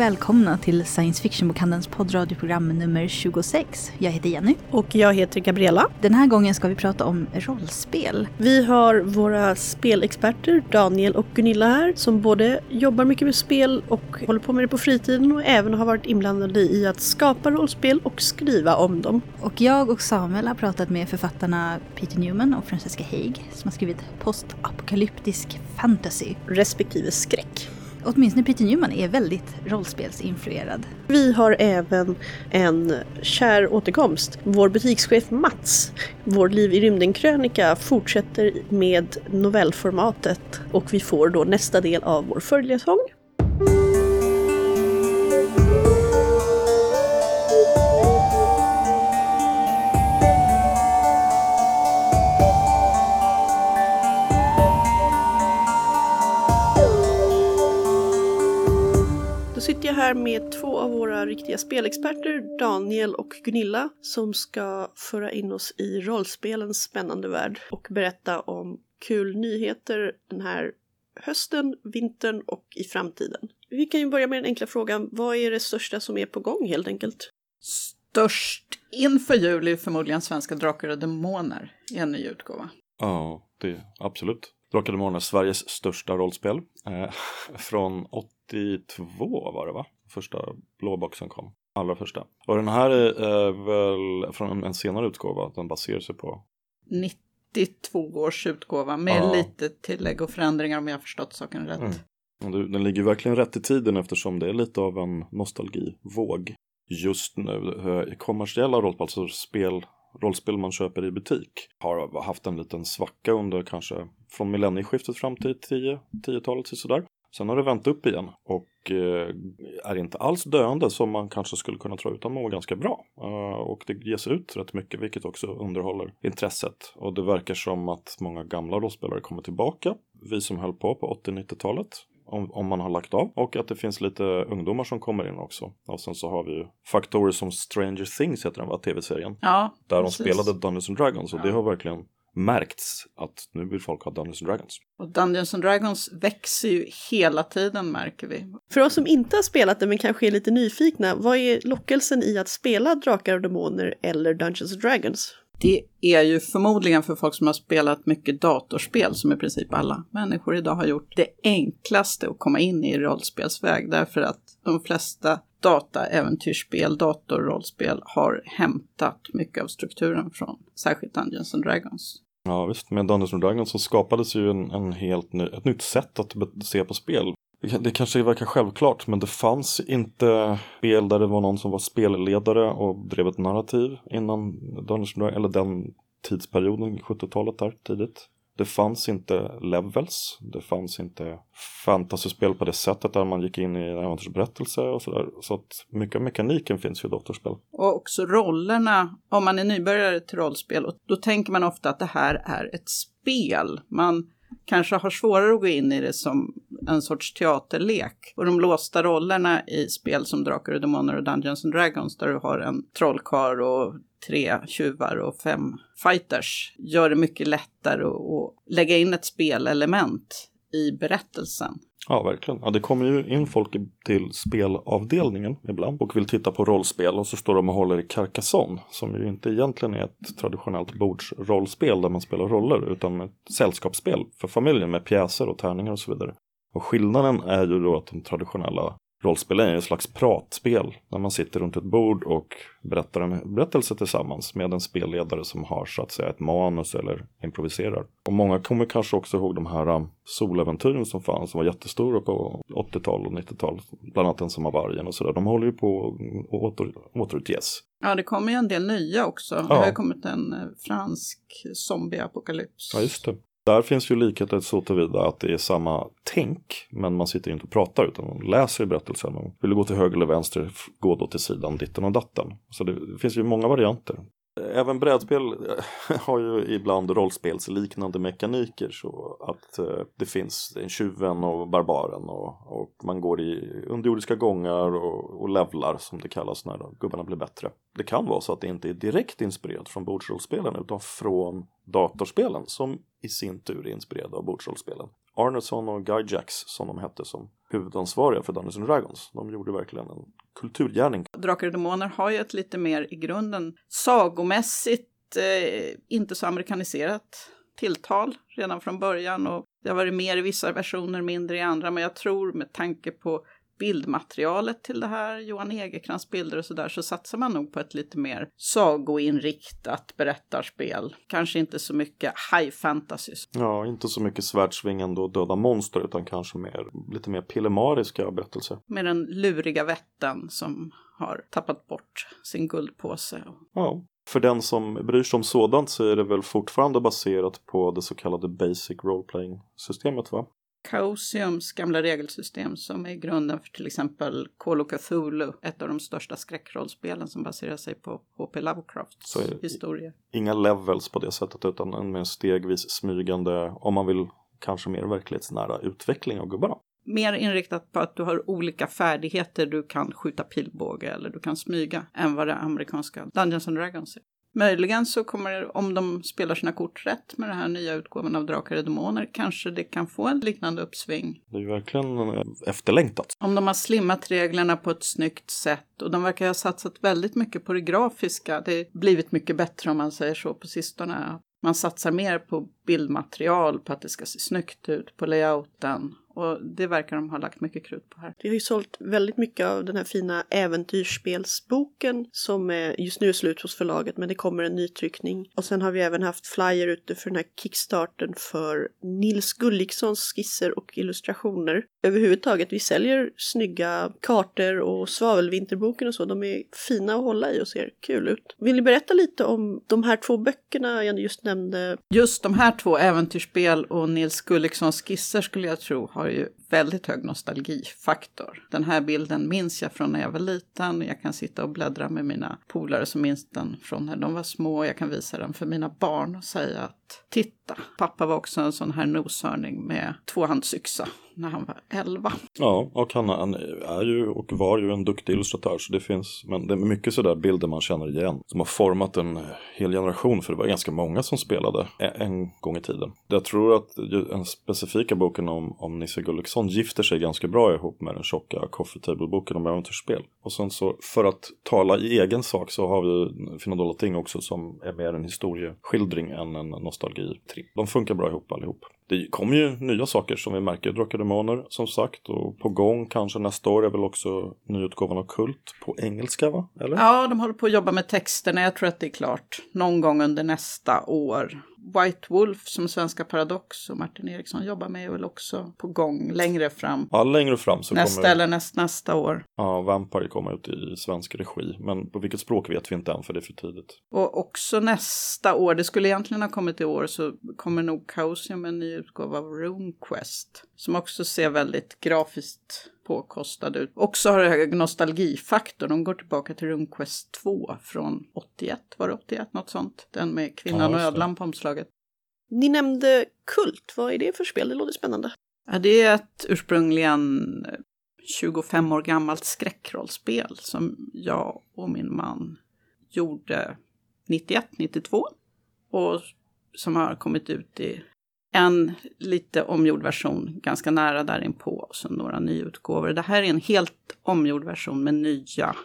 välkomna till Science Fiction-bokhandelns poddradioprogram nummer 26. Jag heter Jenny. Och jag heter Gabriella. Den här gången ska vi prata om rollspel. Vi har våra spelexperter Daniel och Gunilla här som både jobbar mycket med spel och håller på med det på fritiden och även har varit inblandade i att skapa rollspel och skriva om dem. Och jag och Samuel har pratat med författarna Peter Newman och Francesca Haig som har skrivit postapokalyptisk fantasy. Respektive skräck. Åtminstone Peter Newman är väldigt rollspelsinfluerad. Vi har även en kär återkomst. Vår butikschef Mats, Vår liv i rymden-krönika, fortsätter med novellformatet och vi får då nästa del av vår följetong. Jag här med två av våra riktiga spelexperter, Daniel och Gunilla, som ska föra in oss i rollspelens spännande värld och berätta om kul nyheter den här hösten, vintern och i framtiden. Vi kan ju börja med den enkla frågan, vad är det största som är på gång helt enkelt? Störst inför jul är förmodligen Svenska Drakar och Demoner i en ny utgåva. Ja, det är absolut. Drakar och Demoner Sveriges största rollspel. Eh, från 82 var det va? Första blåboxen kom. Allra första. Och den här är eh, väl från en senare utgåva. Den baserar sig på 92 års utgåva med Ja. lite tillägg och förändringar om jag har förstått saken rätt. Mm. Den ligger verkligen rätt i tiden eftersom det är lite av en nostalgivåg just nu. Eh, Kommersiella rollspel, alltså spel, rollspel man köper i butik, har haft en liten svacka under kanske från millennieskiftet fram till 10 10-talet sådär. Sen har det vänt upp igen och eh, är inte alls döende som man kanske skulle kunna tro utan mår ganska bra. Eh, och det ges ut rätt mycket vilket också underhåller intresset. Och det verkar som att många gamla rollspelare kommer tillbaka. Vi som höll på på 80-90-talet om, om man har lagt av. Och att det finns lite ungdomar som kommer in också. Och sen så har vi ju faktorer som Stranger Things heter den va, tv-serien. Ja, Där de precis. spelade Dungeons and Dragons och Ja. det har verkligen märkts att nu vill folk ha Dungeons and Dragons. Och Dungeons and Dragons växer ju hela tiden märker vi. För oss som inte har spelat det men kanske är lite nyfikna, vad är lockelsen i att spela Drakar och Demoner eller Dungeons and Dragons? Det är ju förmodligen för folk som har spelat mycket datorspel som i princip alla människor idag har gjort det enklaste att komma in i rollspelsväg därför att de flesta dataäventyrsspel, datorrollspel har hämtat mycket av strukturen från särskilt Dungeons and Dragons. Ja visst, med Dungeons and Dragons så skapades ju en, en helt ny, ett nytt sätt att se på spel. Det, kanske verkar självklart men det fanns inte spel där det var någon som var spelledare och drev ett narrativ innan Dungeons eller den tidsperioden, 70-talet där tidigt. Det fanns inte levels, det fanns inte fantasyspel på det sättet där man gick in i en äventyrsberättelse och sådär. Så att mycket av mekaniken finns ju i datorspel. Och också rollerna, om man är nybörjare till rollspel, då tänker man ofta att det här är ett spel. Man kanske har svårare att gå in i det som en sorts teaterlek. Och de låsta rollerna i spel som Drakar och Demoner och Dungeons and Dragons, där du har en trollkarl och tre tjuvar och fem fighters, gör det mycket lättare att att lägga in ett spelelement i berättelsen. Ja, verkligen. Ja, det kommer ju in folk till spelavdelningen ibland och vill titta på rollspel och så står de och håller i Carcassonne som ju inte egentligen är ett traditionellt bordsrollspel där man spelar roller utan ett sällskapsspel för familjen med pjäser och tärningar och så vidare. Och skillnaden är ju då att de traditionella rollspelen är ett slags pratspel när man sitter runt ett bord och berättar en berättelse tillsammans med en spelledare som har så att säga ett manus eller improviserar. Och många kommer kanske också ihåg de här um, soläventyren som fanns som var jättestora på 80-tal och 90-tal. Bland annat Ensamma vargen och sådär. De håller ju på att åter, återutges. Ja, det kommer ju en del nya också. Det Ja. har ju kommit en eh, fransk zombieapokalyps. Ja, just det. Där finns ju likheter så tillvida att det är samma tänk, men man sitter inte och pratar utan man läser i berättelsen. Vill du gå till höger eller vänster, gå då till sidan ditten och datten. Så det finns ju många varianter. Även brädspel eh, har ju ibland rollspelsliknande mekaniker så att eh, det finns en tjuven och barbaren och, och man går i underjordiska gångar och, och levlar som det kallas när gubbarna blir bättre. Det kan vara så att det inte är direkt inspirerat från bordsrollspelen utan från datorspelen som i sin tur är inspirerade av bordsrollspelen. Arneson och Guy Jacks som de hette som huvudansvariga för Dungeons and Dragons. De gjorde verkligen en kulturgärning. Drakar och Demoner har ju ett lite mer i grunden sagomässigt eh, inte så amerikaniserat tilltal redan från början och det har varit mer i vissa versioner, mindre i andra, men jag tror med tanke på bildmaterialet till det här, Johan Egerkrans bilder och sådär, så satsar man nog på ett lite mer sagoinriktat berättarspel. Kanske inte så mycket high fantasy. Ja, inte så mycket svärdsvingande och döda monster utan kanske mer, lite mer pillemariska berättelser. Med den luriga vätten som har tappat bort sin guldpåse. Ja, för den som bryr sig om sådant så är det väl fortfarande baserat på det så kallade Basic Role Playing systemet va? Chaosiums gamla regelsystem som är grunden för till exempel Call of Cthulhu, ett av de största skräckrollspelen som baserar sig på H.P. Lovecrafts historia. Inga levels på det sättet utan en mer stegvis smygande, om man vill kanske mer verklighetsnära utveckling av gubbarna. Mer inriktat på att du har olika färdigheter, du kan skjuta pilbåge eller du kan smyga, än vad det amerikanska Dungeons and Dragons är. Möjligen så kommer, om de spelar sina kort rätt med den här nya utgåvan av Drakar och Demoner, kanske det kan få en liknande uppsving. Det är ju verkligen eh, efterlängtat. Om de har slimmat reglerna på ett snyggt sätt och de verkar ha satsat väldigt mycket på det grafiska. Det har blivit mycket bättre om man säger så på sistone. Man satsar mer på bildmaterial, på att det ska se snyggt ut, på layouten. Och det verkar de ha lagt mycket krut på här. Vi har ju sålt väldigt mycket av den här fina äventyrsspelsboken som är just nu är slut hos förlaget men det kommer en nytryckning. Och sen har vi även haft flyer ute för den här kickstarten för Nils Gullikssons skisser och illustrationer. Överhuvudtaget, vi säljer snygga kartor och svavelvinterboken och så. De är fina att hålla i och ser kul ut. Vill ni berätta lite om de här två böckerna jag just nämnde? Just de här två, äventyrsspel och Nils Gulliksons skisser skulle jag tro har ju väldigt hög nostalgifaktor. Den här bilden minns jag från när jag var liten. Jag kan sitta och bläddra med mina polare som minns den från när de var små. Jag kan visa den för mina barn och säga att titta, pappa var också en sån här noshörning med tvåhandsyxa när han var 11. Ja, och han, han är ju och var ju en duktig illustratör så det finns, men det är mycket sådär bilder man känner igen som har format en hel generation för det var ganska många som spelade en gång i tiden. Jag tror att den specifika boken om, om Nisse Gulliksson gifter sig ganska bra ihop med den tjocka Coffee Table-boken om äventyrsspel. Och sen så för att tala i egen sak så har vi Finadola Ting också som är mer en historieskildring än en nostalgitripp. De funkar bra ihop allihop. Det kommer ju nya saker som vi märker. Drakar Demoner som sagt och på gång kanske nästa år är väl också nyutgåvan av Kult på engelska va? Eller? Ja, de håller på att jobba med texterna. Jag tror att det är klart någon gång under nästa år. White Wolf som Svenska Paradox och Martin Eriksson jobbar med är väl också på gång längre fram. Ja, längre fram så nästa kommer... eller näst, nästa år. Ja, Vampire kommer ut i svensk regi. Men på vilket språk vet vi inte än för det är för tidigt. Och också nästa år, det skulle egentligen ha kommit i år, så kommer nog Chaosium med en ny utgåva av RuneQuest. Som också ser väldigt grafiskt påkostad ut. Också har hög nostalgifaktor. De går tillbaka till RuneQuest 2 från 81, var det 81? Något sånt. Den med kvinnan Ja, och ödlan på omslaget. Ni nämnde Kult, vad är det för spel? Det låter spännande. Ja, det är ett ursprungligen 25 år gammalt skräckrollspel som jag och min man gjorde 91, 92 och som har kommit ut i en lite omgjord version ganska nära där inpå och så några nyutgåvor. Det här är en helt omgjord version med nya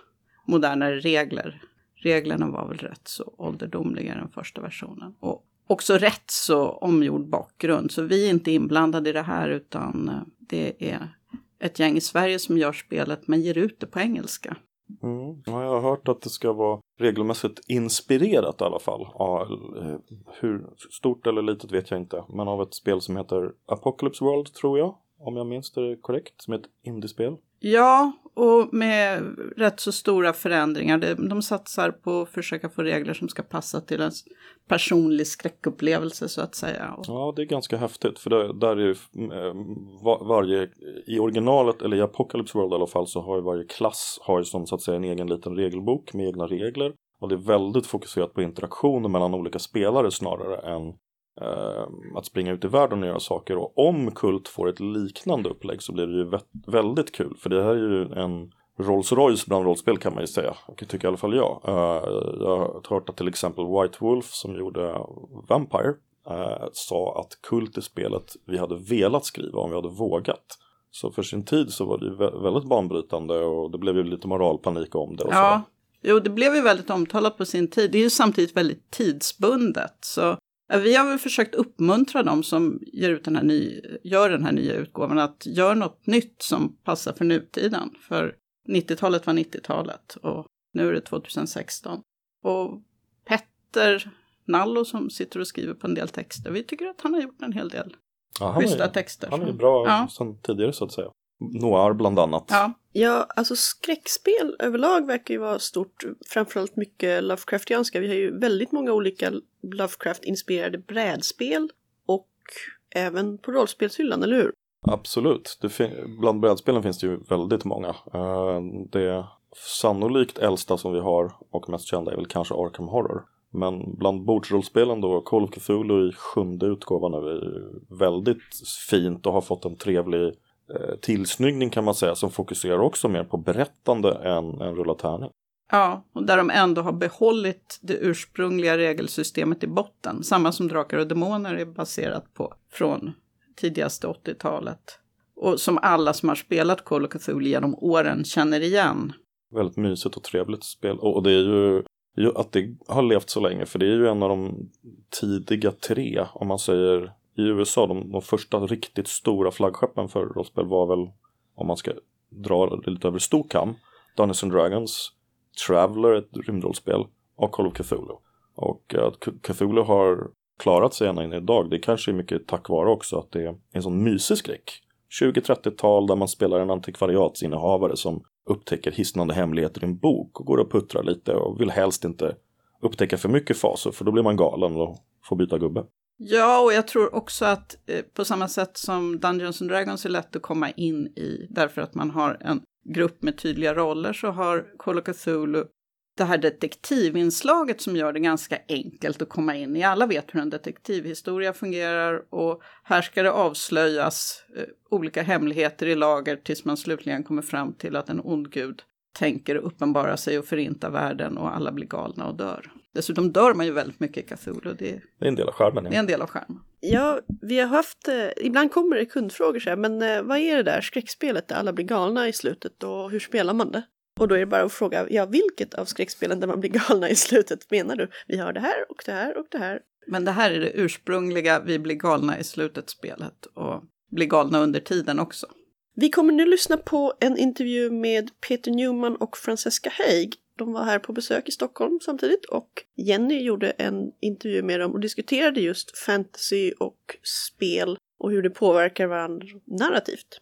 modernare regler. Reglerna var väl rätt så ålderdomliga i den första versionen. Och också rätt så omgjord bakgrund. Så vi är inte inblandade i det här utan eh, det är ett gäng i Sverige som gör spelet men ger ut det på engelska. Mm. Ja, jag har hört att det ska vara regelmässigt inspirerat i alla fall. Ja, eh, hur stort eller litet vet jag inte. Men av ett spel som heter Apocalypse World tror jag. Om jag minns det korrekt. Som är ett indiespel. Ja, och med rätt så stora förändringar. De, de satsar på att försöka få regler som ska passa till en personlig skräckupplevelse så att säga. Och Ja, det är ganska häftigt. För där, där är ju eh, var, varje, i originalet, eller i Apocalypse World i alla fall, så har ju varje klass har ju som så att säga en egen liten regelbok med egna regler. Och det är väldigt fokuserat på interaktioner mellan olika spelare snarare än att springa ut i världen och göra saker. Och om Kult får ett liknande upplägg så blir det ju vä- väldigt kul. För det här är ju en Rolls Royce bland rollspel kan man ju säga. Och det tycker i alla fall jag. Eh, jag har hört att till exempel White Wolf som gjorde Vampire eh, sa att Kult är spelet vi hade velat skriva om vi hade vågat. Så för sin tid så var det ju vä- väldigt banbrytande och det blev ju lite moralpanik om det och Ja, så. jo det blev ju väldigt omtalat på sin tid. Det är ju samtidigt väldigt tidsbundet. Så ja, vi har väl försökt uppmuntra dem som ger ut den här ny, gör den här nya utgåvan att göra något nytt som passar för nutiden. För 90-talet var 90-talet och nu är det 2016. Och Petter Nallo som sitter och skriver på en del texter, vi tycker att han har gjort en hel del Ja, schyssta texter. han är bra Ja. sen tidigare så att säga. Noir bland annat. Ja, Ja, alltså skräckspel överlag verkar ju vara stort, framförallt mycket Lovecraftianska. Vi har ju väldigt många olika Lovecraft-inspirerade brädspel och även på rollspelshyllan, eller hur? Absolut. Det bland brädspelen finns det ju väldigt många. Eh, det sannolikt äldsta som vi har och mest kända är väl kanske Arkham Horror. Men bland bordsrollspelen då, Call of Cthulhu i sjunde utgåvan är väldigt fint och har fått en trevlig tillsnyggning kan man säga som fokuserar också mer på berättande än, än rulla tärning. Ja, och där de ändå har behållit det ursprungliga regelsystemet i botten. Samma som Drakar och Demoner är baserat på från tidigaste 80-talet. Och som alla som har spelat Call of Cthulhu genom åren känner igen. Väldigt mysigt och trevligt spel. Och det är ju att det har levt så länge för det är ju en av de tidiga tre om man säger i USA. De, de första riktigt stora flaggskeppen för rollspel var väl om man ska dra det lite över stor kam. Dungeons and Dragons, Traveller, ett rymdrollspel och Call of Cthulhu. Och eh, att Cthulhu har klarat sig ända in idag det kanske är mycket tack vare också att det är en sån mysig skräck. 20-30-tal där man spelar en antikvariatsinnehavare som upptäcker hisnande hemligheter i en bok och går och puttrar lite och vill helst inte upptäcka för mycket faser för då blir man galen och får byta gubbe. Ja, och jag tror också att eh, på samma sätt som Dungeons and Dragons är lätt att komma in i, därför att man har en grupp med tydliga roller, så har Call of Cthulhu det här detektivinslaget som gör det ganska enkelt att komma in i. Alla vet hur en detektivhistoria fungerar och här ska det avslöjas eh, olika hemligheter i lager tills man slutligen kommer fram till att en ond gud tänker uppenbara sig och förinta världen och alla blir galna och dör. Dessutom dör man ju väldigt mycket i Cthulhu, det, Det är en del av skärmen. det är Ja. en del av skärmen. Ja, vi har haft, eh, ibland kommer det kundfrågor så här, men eh, vad är det där skräckspelet där alla blir galna i slutet och hur spelar man det? Och då är det bara att fråga, ja vilket av skräckspelen där man blir galna i slutet menar du? Vi har det här och det här och det här. Men det här är det ursprungliga Vi blir galna i slutet-spelet och blir galna under tiden också. Vi kommer nu lyssna på en intervju med Peter Newman och Francesca Haig. De var här på besök i Stockholm samtidigt och Jenny gjorde en intervju med dem och diskuterade just fantasy och spel och hur det påverkar varandra narrativt.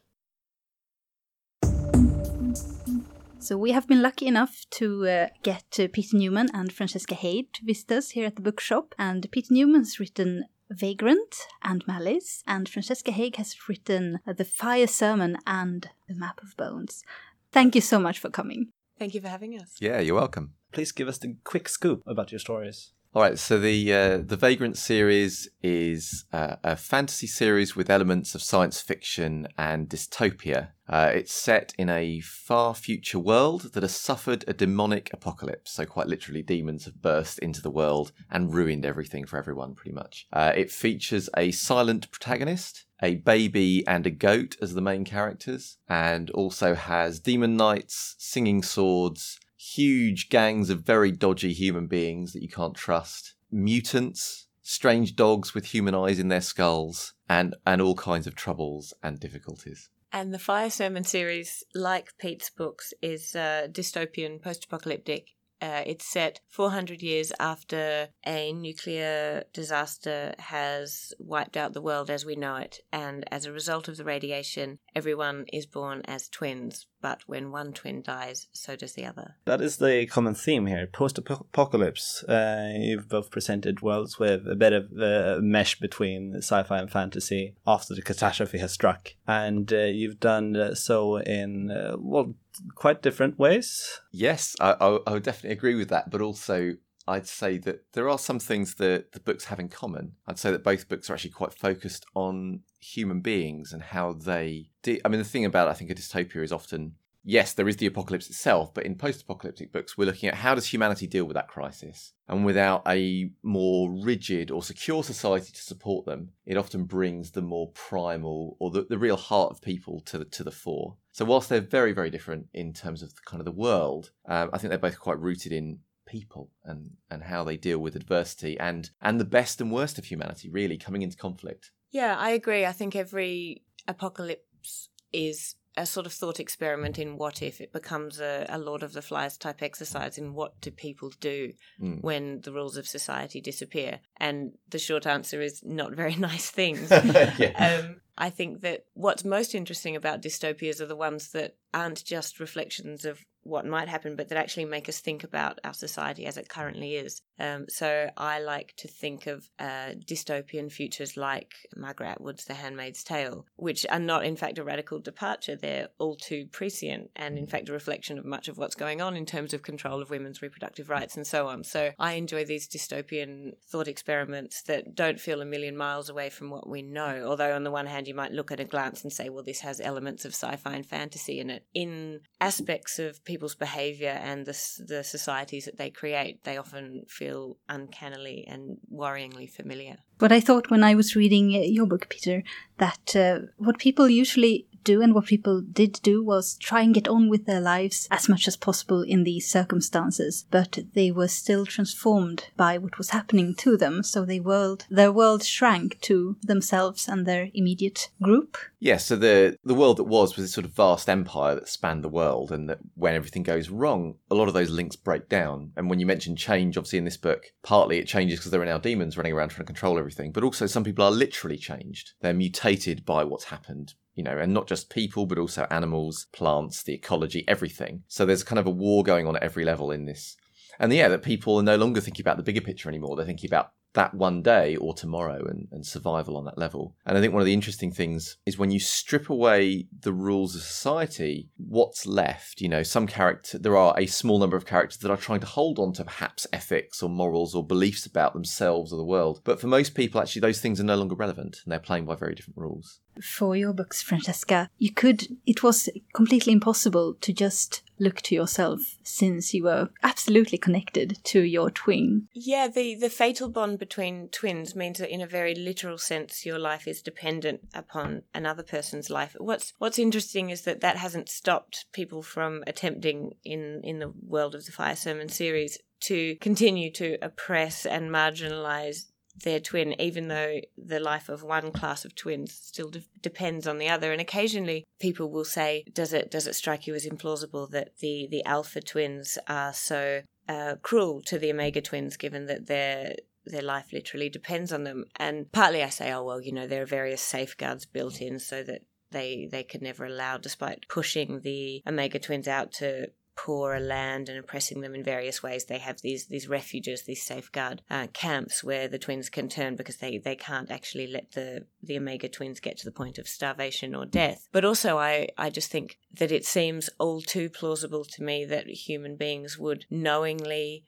So we have been lucky enough to uh, get uh, Peter Newman and Francesca Haid to visit us here at the bookshop. And Peter Newman's written Vagrant and Malice, and Francesca Haig has written The Fire Sermon and The Map of Bones. Thank you so much for coming. Thank you for having us. Yeah, you're welcome. Please give us the quick scoop about your stories. All right, so the uh, the Vagrant series is uh, a fantasy series with elements of science fiction and dystopia. Uh, it's set in a far future world that has suffered a demonic apocalypse. So, quite literally, demons have burst into the world and ruined everything for everyone, pretty much. Uh, it features a silent protagonist, a baby, and a goat as the main characters, and also has demon knights, singing swords, huge gangs of very dodgy human beings that you can't trust, mutants, strange dogs with human eyes in their skulls, and, and all kinds of troubles and difficulties. And the Fire Sermon series, like Pete's books, is uh, dystopian, post apocalyptic. Uh, it's set 400 years after a nuclear disaster has wiped out the world as we know it. And as a result of the radiation, everyone is born as twins. But when one twin dies, so does the other. That is the common theme here post apocalypse. Uh, you've both presented worlds with a bit of a mesh between sci fi and fantasy after the catastrophe has struck. And uh, you've done uh, so in, uh, well, quite different ways. Yes, I, I, I would definitely agree with that, but also I'd say that there are some things that the books have in common. I'd say that both books are actually quite focused on human beings and how they. De- I mean, the thing about I think a dystopia is often yes, there is the apocalypse itself, but in post apocalyptic books, we're looking at how does humanity deal with that crisis? And without a more rigid or secure society to support them, it often brings the more primal or the, the real heart of people to the, to the fore. So, whilst they're very, very different in terms of the, kind of the world, um, I think they're both quite rooted in people and, and how they deal with adversity and, and the best and worst of humanity, really, coming into conflict. Yeah, I agree. I think every apocalypse is a sort of thought experiment in what if it becomes a, a Lord of the Flies type exercise in what do people do Mm. when the rules of society disappear. And the short answer is not very nice things. yeah. um, I think that what's most interesting about dystopias are the ones that aren't just reflections of what might happen, but that actually make us think about our society as it currently is. Um, so I like to think of uh, dystopian futures like Margaret Atwood's The Handmaid's Tale, which are not, in fact, a radical departure. They're all too prescient and, in fact, a reflection of much of what's going on in terms of control of women's reproductive rights and so on. So I enjoy these dystopian thought experiments that don't feel a million miles away from what we know. Although, on the one hand, you might look at a glance and say, well, this has elements of sci fi and fantasy in it. In aspects of people's behavior and the, the societies that they create, they often feel uncannily and worryingly familiar. But I thought when I was reading uh, your book, Peter, that uh, what people usually do and what people did do was try and get on with their lives as much as possible in these circumstances, but they were still transformed by what was happening to them. So they world, their world shrank to themselves and their immediate group. Yeah, so the the world that was was this sort of vast empire that spanned the world, and that when everything goes wrong, a lot of those links break down. And when you mention change, obviously in this book, partly it changes because there are now demons running around trying to control everything, but also some people are literally changed. They're mutated by what's happened. You know, and not just people, but also animals, plants, the ecology, everything. So there's kind of a war going on at every level in this. And yeah, that people are no longer thinking about the bigger picture anymore. They're thinking about that one day or tomorrow and, and survival on that level. And I think one of the interesting things is when you strip away the rules of society, what's left? You know, some character there are a small number of characters that are trying to hold on to perhaps ethics or morals or beliefs about themselves or the world. But for most people actually those things are no longer relevant and they're playing by very different rules. For your books, Francesca, you could, it was completely impossible to just look to yourself since you were absolutely connected to your twin. Yeah, the, the fatal bond between twins means that in a very literal sense your life is dependent upon another person's life. What's what's interesting is that that hasn't stopped people from attempting in in the world of the Fire Sermon series to continue to oppress and marginalize their twin, even though the life of one class of twins still de- depends on the other. And occasionally, people will say, "Does it does it strike you as implausible that the the alpha twins are so uh, cruel to the omega twins, given that their their life literally depends on them?" And partly, I say, "Oh well, you know, there are various safeguards built in so that." They, they could never allow, despite pushing the Omega twins out to poorer land and oppressing them in various ways. They have these these refuges, these safeguard uh, camps where the twins can turn because they, they can't actually let the the Omega twins get to the point of starvation or death. But also, I I just think that it seems all too plausible to me that human beings would knowingly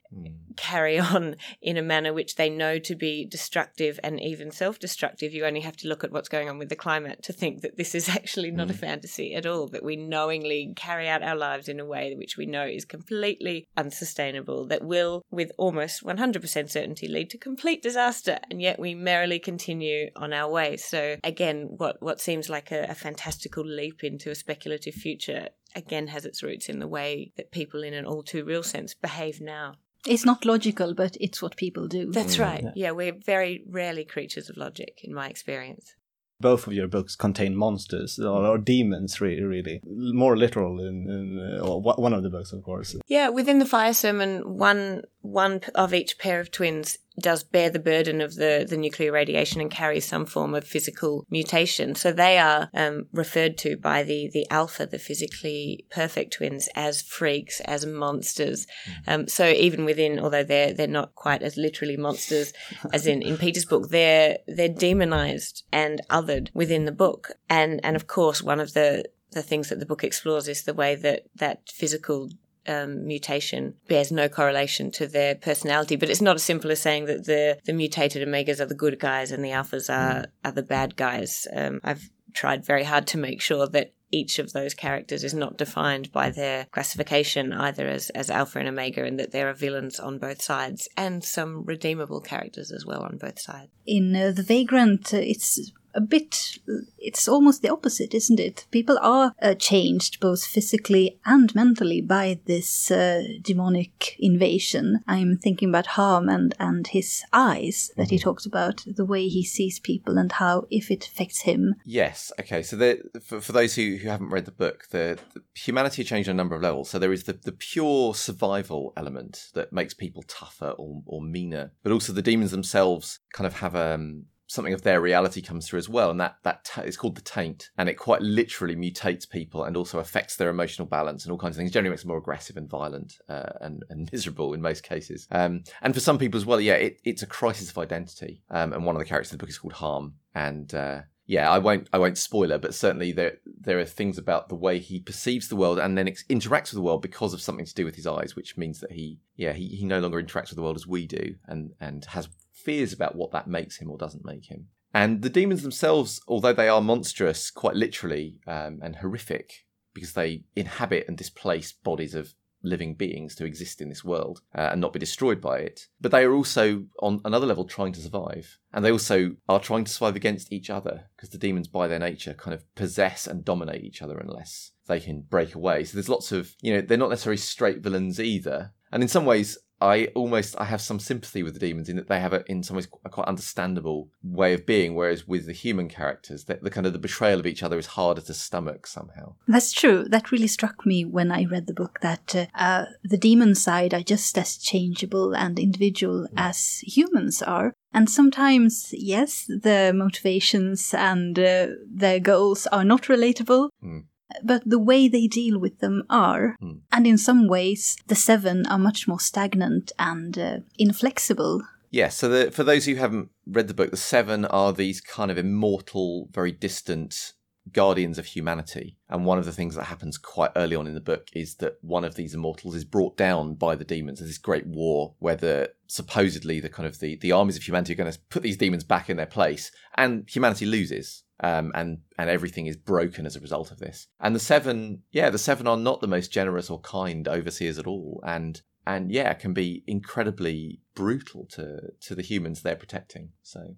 carry on in a manner which they know to be destructive and even self destructive. You only have to look at what's going on with the climate to think that this is actually not a fantasy at all, that we knowingly carry out our lives in a way which we know is completely unsustainable, that will, with almost 100% certainty, lead to complete disaster, and yet we merrily continue on our way. So, again, what, what seems like a, a fantastical leap into a speculative future again has its roots in the way that people, in an all too real sense, behave now. It's not logical, but it's what people do. That's mm, right. Yeah, we're very rarely creatures of logic, in my experience. Both of your books contain monsters or, or demons, really, really. More literal in, in uh, one of the books, of course. Yeah, within the fire sermon, one one of each pair of twins does bear the burden of the, the nuclear radiation and carries some form of physical mutation. So they are um, referred to by the, the alpha, the physically perfect twins, as freaks, as monsters. Um, so even within, although they're they're not quite as literally monsters as in, in Peter's book, they're they're demonized and othered within the book. And and of course, one of the the things that the book explores is the way that that physical um, mutation bears no correlation to their personality. But it's not as simple as saying that the the mutated omegas are the good guys and the alphas are are the bad guys. Um, I've tried very hard to make sure that each of those characters is not defined by their classification either as, as alpha and omega and that there are villains on both sides and some redeemable characters as well on both sides In uh, The Vagrant, uh, it's a bit, it's almost the opposite, isn't it? People are uh, changed both physically and mentally by this uh, demonic invasion. I'm thinking about Harm and, and his eyes that he talks about, the way he sees people and how, if it affects him. Yes. Okay. So the, for, for those who, who haven't read the book, the, the humanity changed on a number of levels. So there is the, the pure survival element that makes people tougher or, or meaner, but also the demons themselves kind of have um, something of their reality comes through as well, and that that it's called the taint, and it quite literally mutates people and also affects their emotional balance and all kinds of things. Generally, makes them more aggressive and violent uh, and and miserable in most cases. Um, and for some people as well, yeah, it, it's a crisis of identity. Um, and one of the characters in the book is called Harm, and uh, yeah, I won't I won't spoil it, but certainly there there are things about the way he perceives the world and then ex- interacts with the world because of something to do with his eyes, which means that he yeah he, he no longer interacts with the world as we do and and has fears about what that makes him or doesn't make him. And the demons themselves, although they are monstrous, quite literally um, and horrific, because they inhabit and displace bodies of living beings to exist in this world uh, and not be destroyed by it. But they are also, on another level, trying to survive. And they also are trying to survive against each other because the demons, by their nature, kind of possess and dominate each other unless they can break away. So there's lots of, you know, they're not necessarily straight villains either. And in some ways, I almost I have some sympathy with the demons in that they have a, in some ways a quite understandable way of being, whereas with the human characters, the, the kind of the betrayal of each other is harder to stomach somehow. That's true. That really struck me when I read the book that uh, uh, the demon side are just as changeable and individual as humans are. And sometimes, yes, the motivations and uh, their goals are not relatable. Mm. But the way they deal with them are. Mm. And in some ways, the seven are much more stagnant and uh, inflexible. Yeah, so the, for those who haven't read the book, the Seven are these kind of immortal, very distant guardians of humanity. And one of the things that happens quite early on in the book is that one of these immortals is brought down by the demons. There's this great war where the supposedly the kind of the, the armies of humanity are going to put these demons back in their place, and humanity loses. Um, and and everything is broken as a result of this. And the seven, yeah, the seven are not the most generous or kind overseers at all, and and yeah, can be incredibly brutal to to the humans they're protecting. So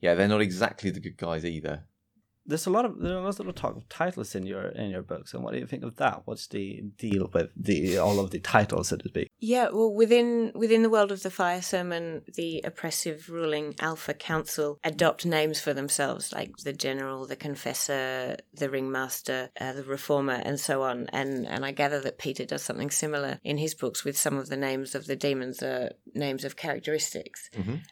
yeah, they're not exactly the good guys either. There's a lot of there's a lot of talk of titles in your in your books, and what do you think of that? What's the deal with the all of the titles, so to speak? Yeah, well, within within the world of the Fire Sermon, the oppressive ruling Alpha Council adopt names for themselves, like the General, the Confessor, the Ringmaster, uh, the Reformer, and so on. And and I gather that Peter does something similar in his books with some of the names of the demons, uh, names of characteristics.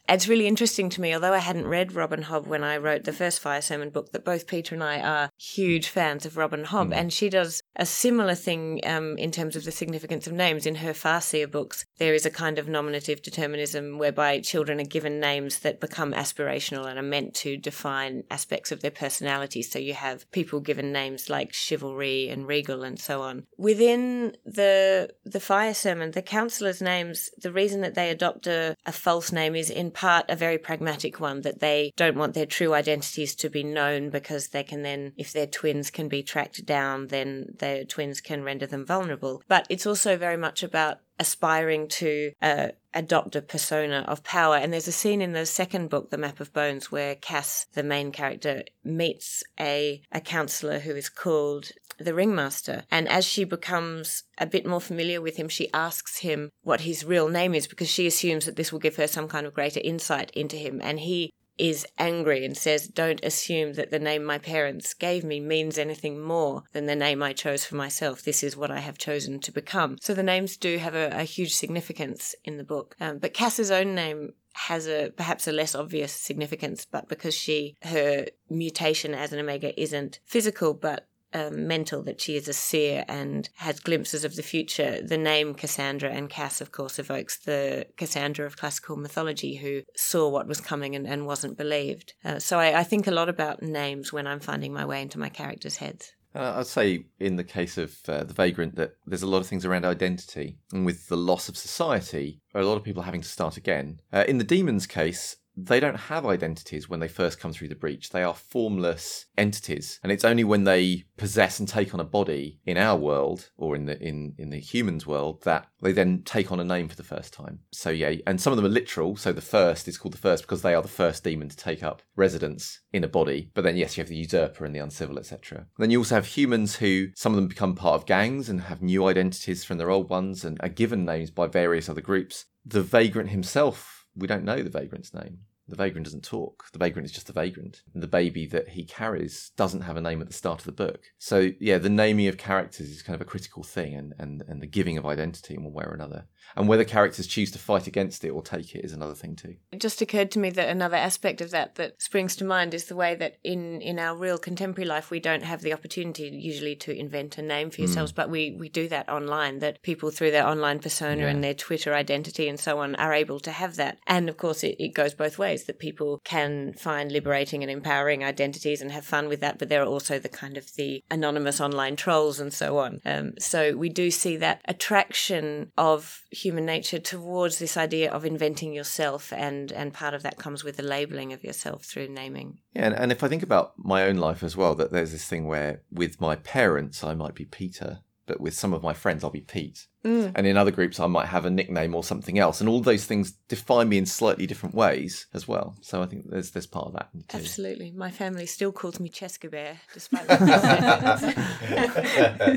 It's really interesting to me, although I hadn't read Robin Hobb when I wrote the first Fire Sermon book, that both Peter and I are huge fans of Robin Hobb, hmm. and she does a similar thing um, in terms of the significance of names in her Farseer books. There is a kind of nominative determinism whereby children are given names that become aspirational and are meant to define aspects of their personality. So you have people given names like chivalry and regal and so on. Within the the Fire Sermon, the councillors' names, the reason that they adopt a, a false name is in part a very pragmatic one that they don't want their true identities to be known because they can then, if their twins can be tracked down, then twins can render them vulnerable. But it's also very much about aspiring to uh, adopt a persona of power. And there's a scene in the second book, The Map of Bones, where Cass, the main character, meets a, a counselor who is called the Ringmaster. And as she becomes a bit more familiar with him, she asks him what his real name is because she assumes that this will give her some kind of greater insight into him. And he is angry and says, Don't assume that the name my parents gave me means anything more than the name I chose for myself. This is what I have chosen to become. So the names do have a, a huge significance in the book. Um, but Cass's own name has a perhaps a less obvious significance, but because she her mutation as an omega isn't physical but um, mental that she is a seer and has glimpses of the future. The name Cassandra and Cass, of course, evokes the Cassandra of classical mythology who saw what was coming and, and wasn't believed. Uh, so I, I think a lot about names when I'm finding my way into my characters' heads. Uh, I'd say in the case of uh, the vagrant that there's a lot of things around identity, and with the loss of society, a lot of people having to start again. Uh, in the demon's case, they don't have identities when they first come through the breach. They are formless entities, and it's only when they possess and take on a body in our world or in the in in the humans world that they then take on a name for the first time. So yeah, and some of them are literal. So the first is called the first because they are the first demon to take up residence in a body. But then yes, you have the usurper and the uncivil, etc. Then you also have humans who some of them become part of gangs and have new identities from their old ones and are given names by various other groups. The vagrant himself, we don't know the vagrant's name. The vagrant doesn't talk. The vagrant is just a vagrant. And the baby that he carries doesn't have a name at the start of the book. So yeah, the naming of characters is kind of a critical thing and, and, and the giving of identity in one way or another. And whether characters choose to fight against it or take it is another thing too. It just occurred to me that another aspect of that that springs to mind is the way that in, in our real contemporary life we don't have the opportunity usually to invent a name for yourselves, but we, we do that online, that people through their online persona Yeah. and their Twitter identity and so on are able to have that. And of course it, it goes both ways that people can find liberating and empowering identities and have fun with that, but there are also the kind of the anonymous online trolls and so on. Um, so we do see that attraction of human nature towards this idea of inventing yourself and and part of that comes with the labeling of yourself through naming. Yeah, and, and if I think about my own life as well, that there's this thing where with my parents I might be Peter, but with some of my friends I'll be Pete. Mm. And in other groups I might have a nickname or something else. And all those things define me in slightly different ways as well. So I think there's there's part of that too. absolutely my family still calls me Cheska Bear despite that.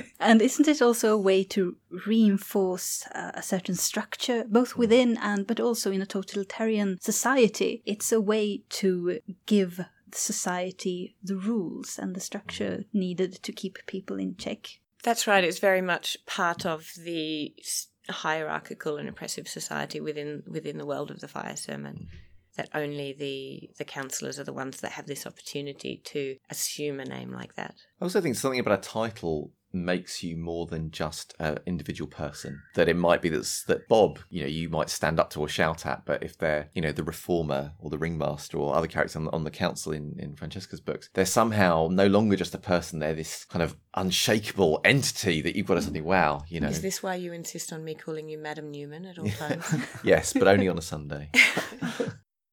And isn't it also a way to reinforce uh, a certain structure, both mm. within and but also in a totalitarian society? It's a way to give society the rules and the structure mm. needed to keep people in check. That's right. It's very much part of the hierarchical and oppressive society within within the world of the fire sermon. That only the the councillors are the ones that have this opportunity to assume a name like that. I also think something about a title makes you more than just an individual person. That it might be that, that Bob, you know, you might stand up to or shout at, but if they're, you know, the reformer or the ringmaster or other characters on the, on the council in, in Francesca's books, they're somehow no longer just a person. They're this kind of unshakable entity that you've got to suddenly, wow, you know. Is this why you insist on me calling you Madam Newman at all times? yes, but only on a Sunday.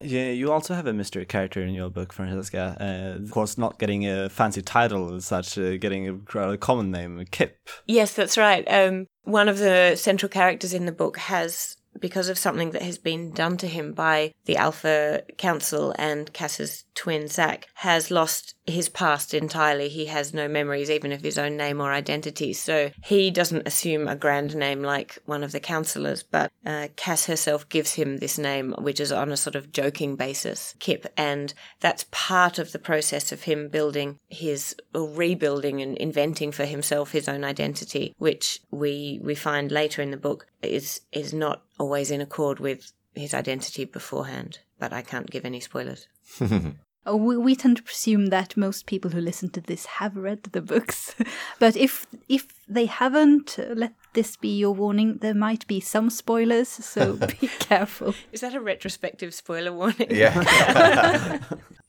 Yeah, you also have a mystery character in your book, Francesca. Uh, of course, not getting a fancy title as such, uh, getting a rather common name, Kip. Yes, that's right. Um, one of the central characters in the book has, because of something that has been done to him by the Alpha Council and Cass's twin Zach, has lost his past entirely. He has no memories, even of his own name or identity. So he doesn't assume a grand name like one of the councillors, but uh, Cass herself gives him this name, which is on a sort of joking basis, Kip. And that's part of the process of him building his, or rebuilding and inventing for himself his own identity, which we, we find later in the book is, is not always in accord with his identity beforehand. But I can't give any spoilers. Oh, we, we tend to presume that most people who listen to this have read the books, but if if they haven't, uh, let this be your warning. There might be some spoilers, so be careful. Is that a retrospective spoiler warning? yeah.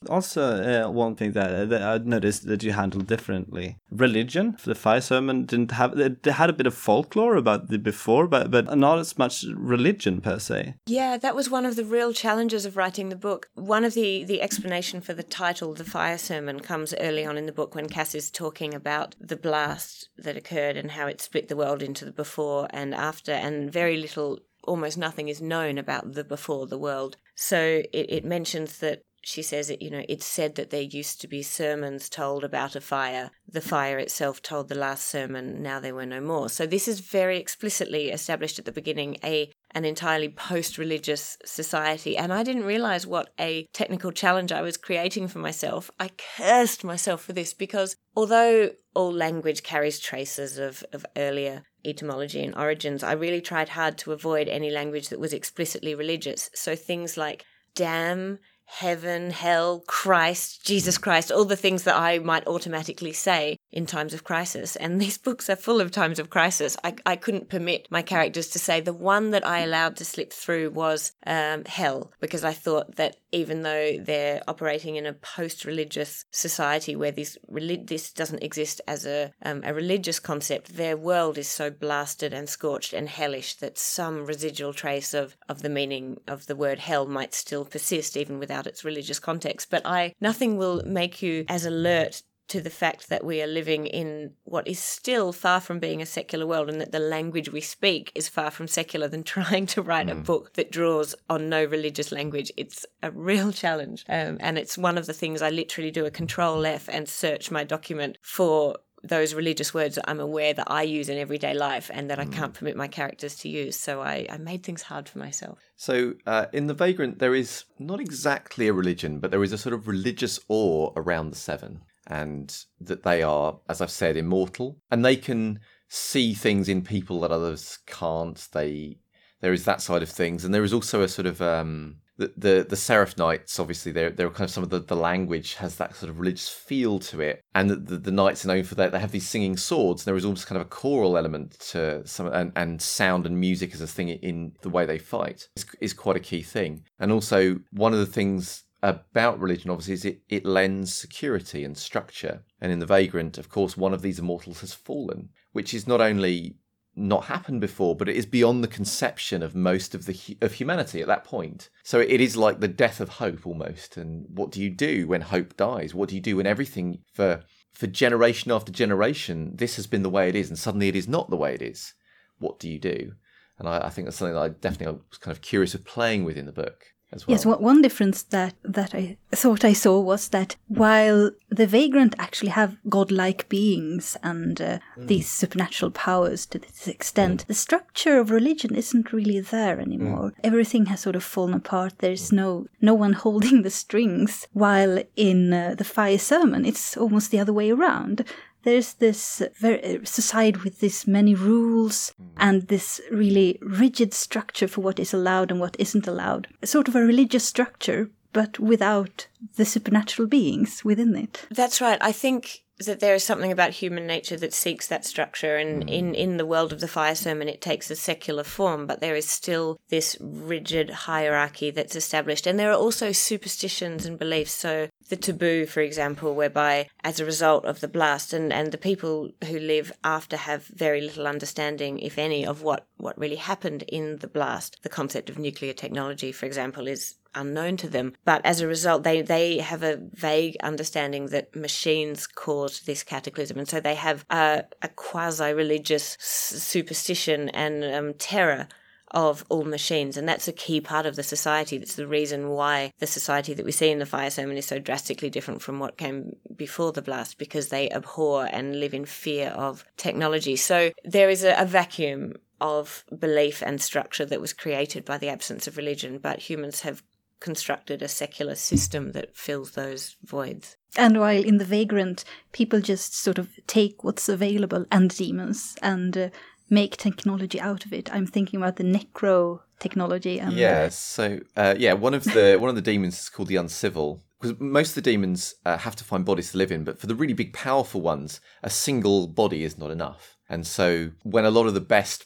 Also, uh, one thing that, uh, that I noticed that you handled differently: religion. The fire sermon didn't have. It had a bit of folklore about the before, but but not as much religion per se. Yeah, that was one of the real challenges of writing the book. One of the the explanation for the title, the fire sermon, comes early on in the book when Cass is talking about the blast that occurred and how it split the world into the before and after, and very little, almost nothing, is known about the before the world. So it, it mentions that. She says it, you know, it's said that there used to be sermons told about a fire. The fire itself told the last sermon, now there were no more. So this is very explicitly established at the beginning a an entirely post-religious society and I didn't realize what a technical challenge I was creating for myself. I cursed myself for this because although all language carries traces of, of earlier etymology and origins, I really tried hard to avoid any language that was explicitly religious. So things like damn, heaven, hell, Christ, Jesus Christ, all the things that I might automatically say in times of crisis. And these books are full of times of crisis. I, I couldn't permit my characters to say the one that I allowed to slip through was um, hell, because I thought that even though they're operating in a post religious society where this, this doesn't exist as a, um, a religious concept, their world is so blasted and scorched and hellish that some residual trace of, of the meaning of the word hell might still persist even without its religious context. But I nothing will make you as alert to the fact that we are living in what is still far from being a secular world and that the language we speak is far from secular than trying to write mm. a book that draws on no religious language. It's a real challenge. Um, and it's one of the things I literally do a control F and search my document for those religious words that I'm aware that I use in everyday life and that mm. I can't permit my characters to use. So I, I made things hard for myself. So uh, in The Vagrant, there is not exactly a religion, but there is a sort of religious awe around the Seven, and that they are, as I've said, immortal, and they can see things in people that others can't. They there is that side of things, and there is also a sort of um, the, the Seraph Knights, obviously, they're they're kind of some of the, the language has that sort of religious feel to it, and the, the, the knights are known for that. They have these singing swords. And there is almost kind of a choral element to some, and, and sound and music as a thing in the way they fight is, is quite a key thing. And also one of the things about religion, obviously, is it, it lends security and structure. And in the Vagrant, of course, one of these immortals has fallen, which is not only not happened before, but it is beyond the conception of most of the of humanity at that point. So it is like the death of hope almost. And what do you do when hope dies? What do you do when everything for for generation after generation this has been the way it is, and suddenly it is not the way it is? What do you do? And I, I think that's something that I definitely was kind of curious of playing with in the book well. Yes, one difference that that I thought I saw was that while the vagrant actually have godlike beings and uh, mm. these supernatural powers to this extent, mm. the structure of religion isn't really there anymore. Mm. Everything has sort of fallen apart. There's no no one holding the strings. While in uh, the fire sermon, it's almost the other way around there's this very society with this many rules mm. and this really rigid structure for what is allowed and what isn't allowed. Sort of a religious structure, but without the supernatural beings within it. That's right. I think that there is something about human nature that seeks that structure and mm. in, in the world of the fire sermon it takes a secular form but there is still this rigid hierarchy that's established and there are also superstitions and beliefs so the taboo for example whereby as a result of the blast and, and the people who live after have very little understanding if any of what, what really happened in the blast the concept of nuclear technology for example is unknown to them. But as a result, they, they have a vague understanding that machines caused this cataclysm. And so they have a, a quasi religious superstition and um, terror of all machines. And that's a key part of the society. That's the reason why the society that we see in the fire sermon is so drastically different from what came before the blast, because they abhor and live in fear of technology. So there is a, a vacuum of belief and structure that was created by the absence of religion, but humans have constructed a secular system that fills those voids. And while in The Vagrant, people just sort of take what's available and demons and uh, make technology out of it. I'm thinking about the necro technology. And yeah, so uh, yeah, one of the one of the demons is called the uncivil. Because most of the demons uh, have to find bodies to live in, but for the really big, powerful ones, a single body is not enough. And so, when a lot of the best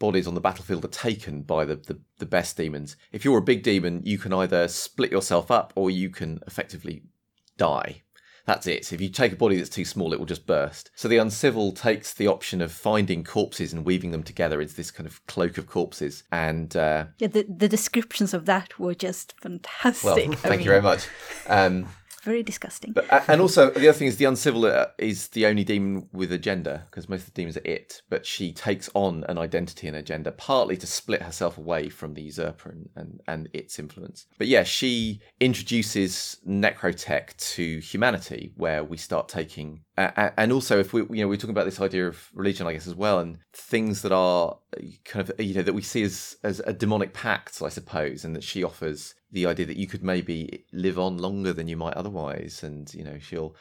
bodies on the battlefield are taken by the, the, the, best demons. If you're a big demon, you can either split yourself up or you can effectively die. That's it. If you take a body that's too small, it will just burst. So the uncivil takes the option of finding corpses and weaving them together into this kind of cloak of corpses. And uh, yeah, the, the descriptions of that were just fantastic. Well, thank I mean... you very much. Um, very disgusting. But, and also, the other thing is the uncivil uh, is the only demon with a gender because most of the demons are it, but she takes on an identity and a gender partly to split herself away from the usurper and, and, and its influence. But yeah, she introduces necrotech to humanity, where we start taking uh, and also if we you know we're talking about this idea of religion i guess as well and things that are kind of you know that we see as as a demonic pact i suppose and that she offers the idea that you could maybe live on longer than you might otherwise. And you know she'll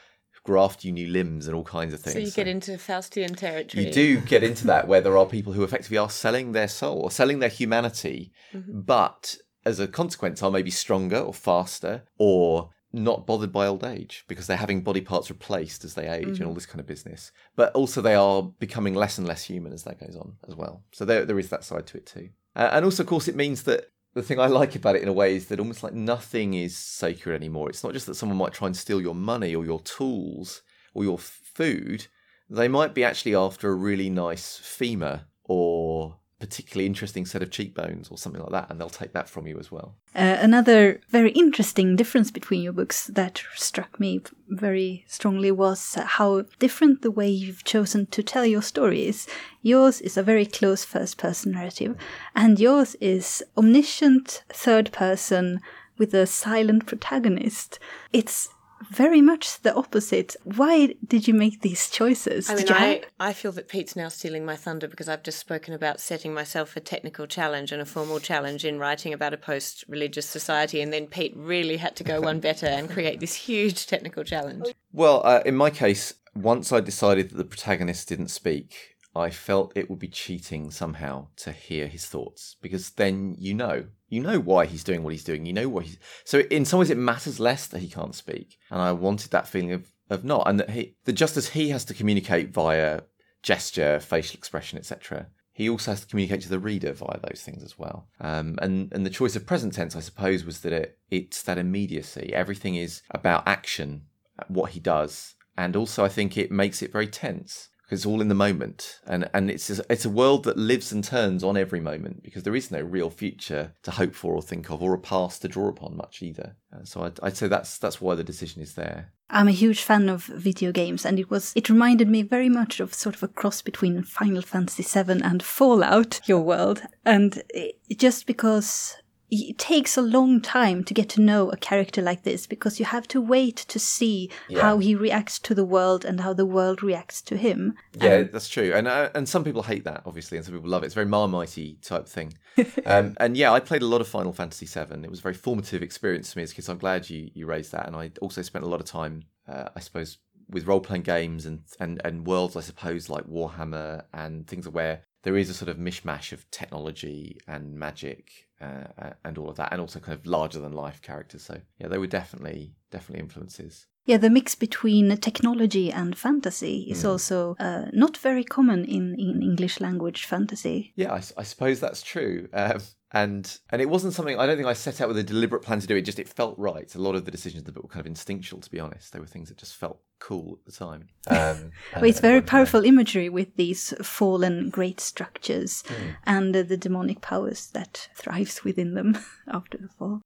graft you new limbs and all kinds of things. so you get into faustian territory. You do get into that where there are people who effectively are selling their soul or selling their humanity mm-hmm. but as a consequence, are maybe stronger or faster or not bothered by old age because they're having body parts replaced as they age Mm-hmm. and all this kind of business. But also, they are becoming less and less human as that goes on as well. So there, there is that side to it too. Uh, and also, of course, it means that the thing I like about it in a way is that almost like nothing is sacred anymore. It's not just that someone might try and steal your money or your tools or your food. They might be actually after a really nice femur or particularly interesting set of cheekbones or something like that, and they'll take that from you as well. Uh, another very interesting difference between your books that struck me very strongly was how different the way you've chosen to tell your story is. Yours is a very close first person narrative, and yours is omniscient third person with a silent protagonist. It's very much the opposite. Why did you make these choices? I mean, I, I feel that Pete's now stealing my thunder because I've just spoken about setting myself a technical challenge and a formal challenge in writing about a post religious society. And then Pete really had to go one better and create this huge technical challenge. Well, uh, in my case, once I decided that the protagonist didn't speak, I felt it would be cheating somehow to hear his thoughts because then you know. You know why he's doing what he's doing. You know what he's. So, in some ways, it matters less that he can't speak. And I wanted that feeling of, of not. And that, he, that just as he has to communicate via gesture, facial expression, etc., he also has to communicate to the reader via those things as well. Um, and and the choice of present tense, I suppose, was that it it's that immediacy. Everything is about action, what he does, and also I think it makes it very tense it's all in the moment, and and it's it's a world that lives and turns on every moment because there is no real future to hope for or think of, or a past to draw upon much either. Uh, so I'd, I'd say that's that's why the decision is there. I'm a huge fan of video games, and it was it reminded me very much of sort of a cross between Final Fantasy VII and Fallout, your world. And it, just because it takes a long time to get to know a character like this, because you have to wait to see Yeah. how he reacts to the world and how the world reacts to him. Yeah, that's true, and uh, and some people hate that obviously, and some people love it. It's a very Marmitey type thing. um, and yeah, I played a lot of Final Fantasy VII. It was a very formative experience for me as a kid. So I'm glad you you raised that, and I also spent a lot of time, uh, I suppose, with role playing games and and and worlds. I suppose like Warhammer and things where there is a sort of mishmash of technology and magic uh, and all of that, and also kind of larger than life characters. So yeah, they were definitely definitely influences. Yeah, the mix between technology and fantasy is also uh, not very common in, in English language fantasy. Yeah, I suppose that's true. Um, and and it wasn't something I don't think I set out with a deliberate plan to do. It just it felt right. A lot of the decisions in the book were kind of instinctual, to be honest. They were things that just felt cool at the time. Um, But it's and- very and- powerful imagery with these fallen great structures and uh, the demonic powers that thrives within them after the fall.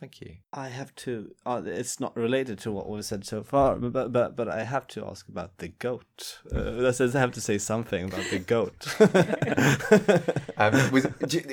Thank you. I have to. Uh, it's not related to what we've said so far, but but but I have to ask about the goat. Uh, that says I have to say something about the goat. Um, was,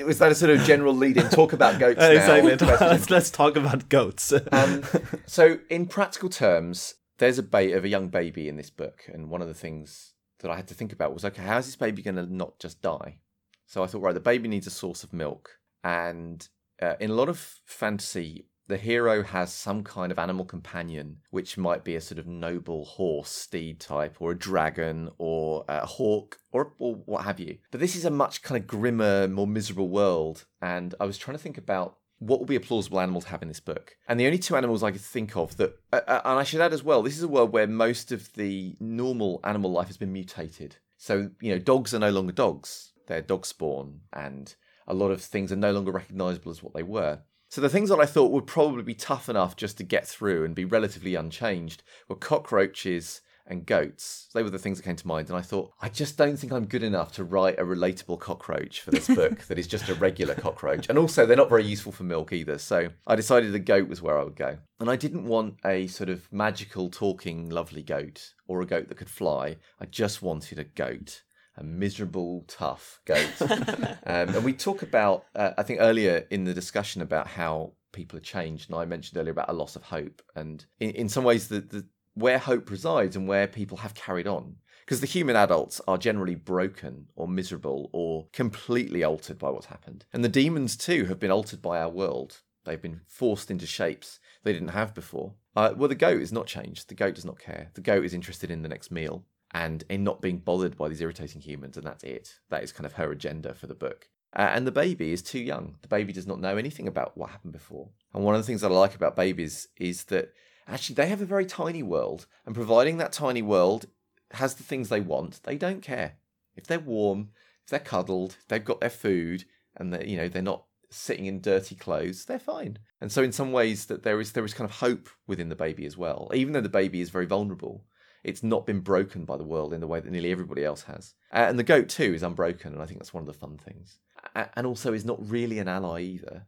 was that a sort of general lead in? Talk about goats now. exactly. let's let's talk about goats. Um, so, in practical terms, there's a ba- of a young baby in this book, and one of the things that I had to think about was, okay, how's this baby going to not just die? So I thought, right, the baby needs a source of milk, and uh, in a lot of fantasy, the hero has some kind of animal companion, which might be a sort of noble horse, steed type, or a dragon, or a hawk, or, or what have you. But this is a much kind of grimmer, more miserable world, and I was trying to think about what would be a plausible animal to have in this book? And the only two animals I could think of that, uh, uh, and I should add as well, this is a world where most of the normal animal life has been mutated. So, you know, dogs are no longer dogs, they're dog spawn, and a lot of things are no longer recognizable as what they were. So, the things that I thought would probably be tough enough just to get through and be relatively unchanged were cockroaches and goats. They were the things that came to mind. And I thought, I just don't think I'm good enough to write a relatable cockroach for this book that is just a regular cockroach. And also, they're not very useful for milk either. So I decided a goat was where I would go. And I didn't want a sort of magical, talking, lovely goat or a goat that could fly. I just wanted a goat. A miserable, tough goat. um, and we talk about, uh, I think earlier in the discussion about how people are changed, and I mentioned earlier about a loss of hope. And in, in some ways, the, the where hope resides and where people have carried on. Because the human adults are generally broken or miserable or completely altered by what's happened. And the demons, too, have been altered by our world. They've been forced into shapes they didn't have before. Uh, well, the goat is not changed. The goat does not care. The goat is interested in the next meal and in not being bothered by these irritating humans, and that's it. That is kind of her agenda for the book. Uh, and the baby is too young. The baby does not know anything about what happened before. And one of the things that I like about babies is that actually they have a very tiny world, and providing that tiny world has the things they want, they don't care. If they're warm, if they're cuddled, they've got their food, and they you know they're not sitting in dirty clothes, they're fine. And so in some ways that there is there is kind of hope within the baby as well. Even though the baby is very vulnerable, it's not been broken by the world in the way that nearly everybody else has. Uh, and the goat too is unbroken, and I think that's one of the fun things. A- and also is not really an ally either.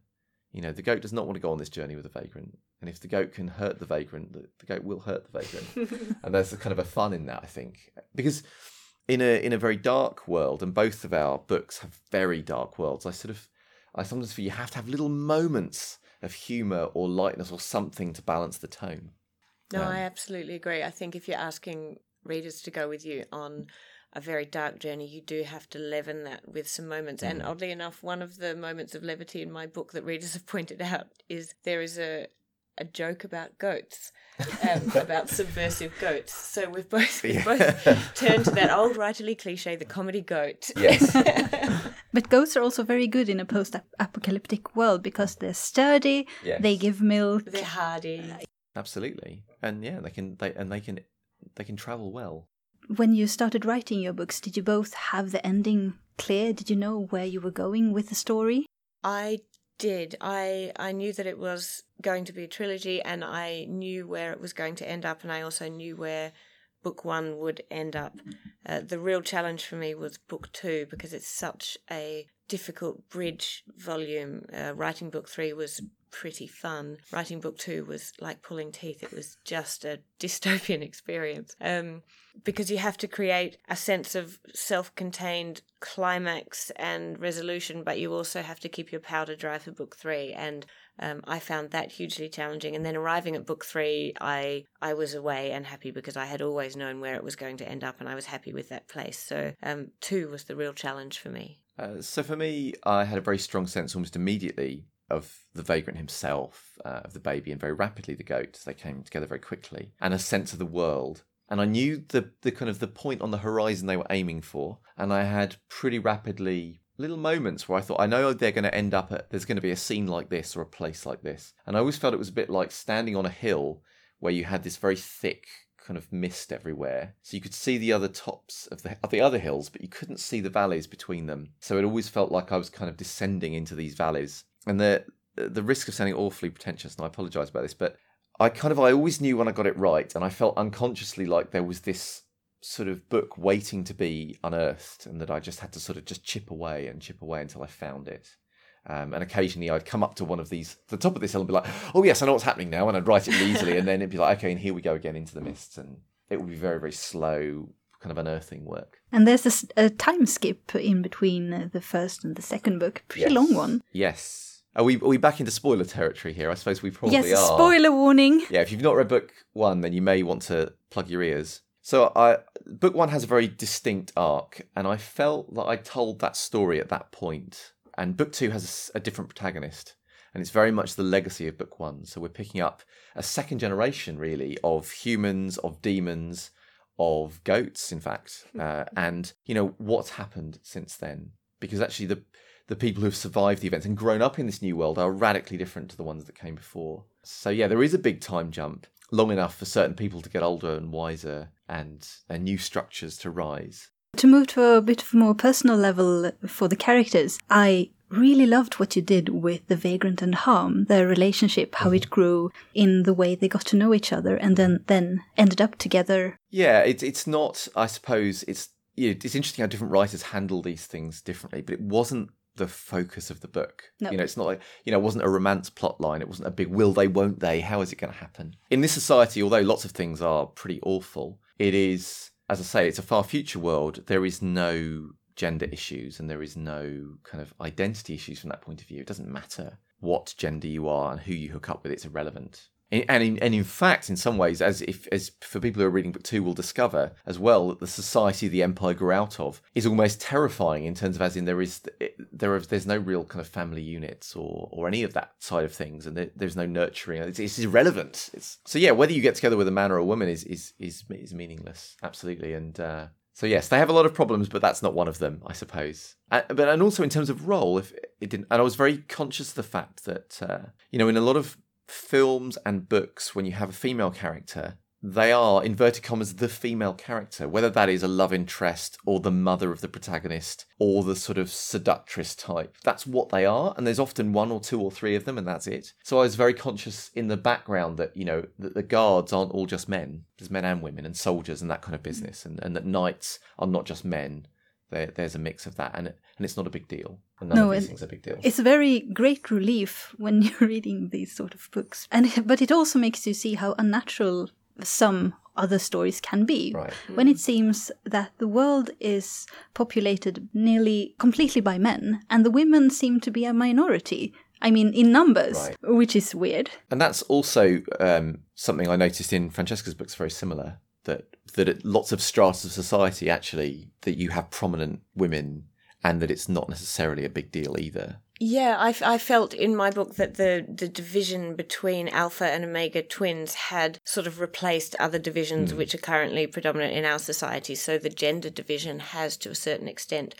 You know, the goat does not want to go on this journey with the vagrant. And if the goat can hurt the vagrant, the, the goat will hurt the vagrant. and there's a kind of a fun in that, I think. Because in a in a very dark world, and both of our books have very dark worlds, I sort of I sometimes feel you have to have little moments of humour or lightness or something to balance the tone. No, Um, I absolutely agree. I think if you're asking readers to go with you on a very dark journey, you do have to leaven that with some moments. And oddly enough, one of the moments of levity in my book that readers have pointed out is there is a a joke about goats, um, about subversive goats. So we've both we've both turned to that old writerly cliche, the comedy goat. Yes. But goats are also very good in a post apocalyptic world because they're sturdy, Yes. they give milk. They're hardy. Absolutely. And yeah, they can they and they can they can travel well. When you started writing your books, did you both have the ending clear? Did you know where you were going with the story? I did. I I knew that it was going to be a trilogy, and I knew where it was going to end up, and I also knew where book one would end up. Uh, the real challenge for me was book two because it's such a difficult bridge volume. Uh, writing book three was pretty fun. Writing book two was like pulling teeth. It was just a dystopian experience. Um, because you have to create a sense of self-contained climax and resolution, but you also have to keep your powder dry for book three. And um, I found that hugely challenging. And then arriving at book three, I I was away and happy because I had always known where it was going to end up, and I was happy with that place. So um, two was the real challenge for me. Uh, so for me, I had a very strong sense almost immediately of the vagrant himself, uh, of the baby, and very rapidly the goat. They came together very quickly, and a sense of the world. And I knew the the kind of the point on the horizon they were aiming for, and I had pretty rapidly little moments where I thought, I know they're going to end up at there's going to be a scene like this or a place like this, and I always felt it was a bit like standing on a hill where you had this very thick kind of mist everywhere. So you could see the other tops of the of the other hills, but you couldn't see the valleys between them. So it always felt like I was kind of descending into these valleys. And the the risk of sounding awfully pretentious, and I apologise about this, but I kind of I always knew when I got it right, and I felt unconsciously like there was this sort of book waiting to be unearthed, and that I just had to sort of just chip away and chip away until I found it. Um, and occasionally I'd come up to one of these, the top of this hill, and be like, "Oh yes, I know what's happening now," and I'd write it easily, and then it'd be like, "Okay, and here we go again into the mists," and it would be very, very slow, kind of unearthing work. And there's a time skip in between the first and the second book, A pretty Yes. long one. Yes. Are we are we back into spoiler territory here? I suppose we probably yes, are. spoiler warning. Yeah, if you've not read book one, then you may want to plug your ears. So, I book one has a very distinct arc, and I felt that I told that story at that point. And book two has a different protagonist, and it's very much the legacy of book one. So we're picking up a second generation, really, of humans, of demons, of goats, in fact, uh, and you know what's happened since then. Because actually, the the people who've survived the events and grown up in this new world are radically different to the ones that came before. So yeah, there is a big time jump, long enough for certain people to get older and wiser, and and new structures to rise. To move to a bit of a more personal level for the characters, I really loved what you did with the vagrant and harm, their relationship, how it mm-hmm. grew in the way they got to know each other and then then ended up together. Yeah, it's it's not. I suppose it's you know, it's interesting how different writers handle these things differently, but it wasn't the focus of the book. No. You know, it's not like you know, it wasn't a romance plot line. It wasn't a big will they, won't they? How is it going to happen? In this society, although lots of things are pretty awful, it is, as I say, it's a far future world. There is no gender issues and there is no kind of identity issues from that point of view. It doesn't matter what gender you are and who you hook up with. It's irrelevant. And in, and in fact, in some ways, as if as for people who are reading book two will discover as well, that the society the empire grew out of is almost terrifying in terms of as in there is there is there's no real kind of family units or or any of that side of things, and there, there's no nurturing. It's, it's irrelevant. It's so yeah, whether you get together with a man or a woman is is is is meaningless, absolutely. And uh, So yes, they have a lot of problems, but that's not one of them, I suppose. Uh, but and also in terms of role, if it didn't, and I was very conscious of the fact that uh, you know in a lot of films and books, when you have a female character, they are inverted commas the female character, whether that is a love interest or the mother of the protagonist or the sort of seductress type. That's what they are, and there's often one or two or three of them, and that's it. So I was very conscious in the background that you know that the guards aren't all just men. There's men and women and soldiers and that kind of business, and, and that knights are not just men. There, there's a mix of that, and and it's not a big deal. None No, of these things are a big deal. It's a very great relief when you're reading these sort of books, and but it also makes you see how unnatural some other stories can be. Right. When it seems that the world is populated nearly completely by men, and the women seem to be a minority. I mean, in numbers, Right. which is weird. And that's also um, something I noticed in Francesca's books. Very similar that that at lots of strata of society actually that you have prominent women, and that it's not necessarily a big deal either. Yeah, I, f- I felt in my book that the, the division between alpha and omega twins had sort of replaced other divisions hmm. which are currently predominant in our society. So the gender division has, to a certain extent,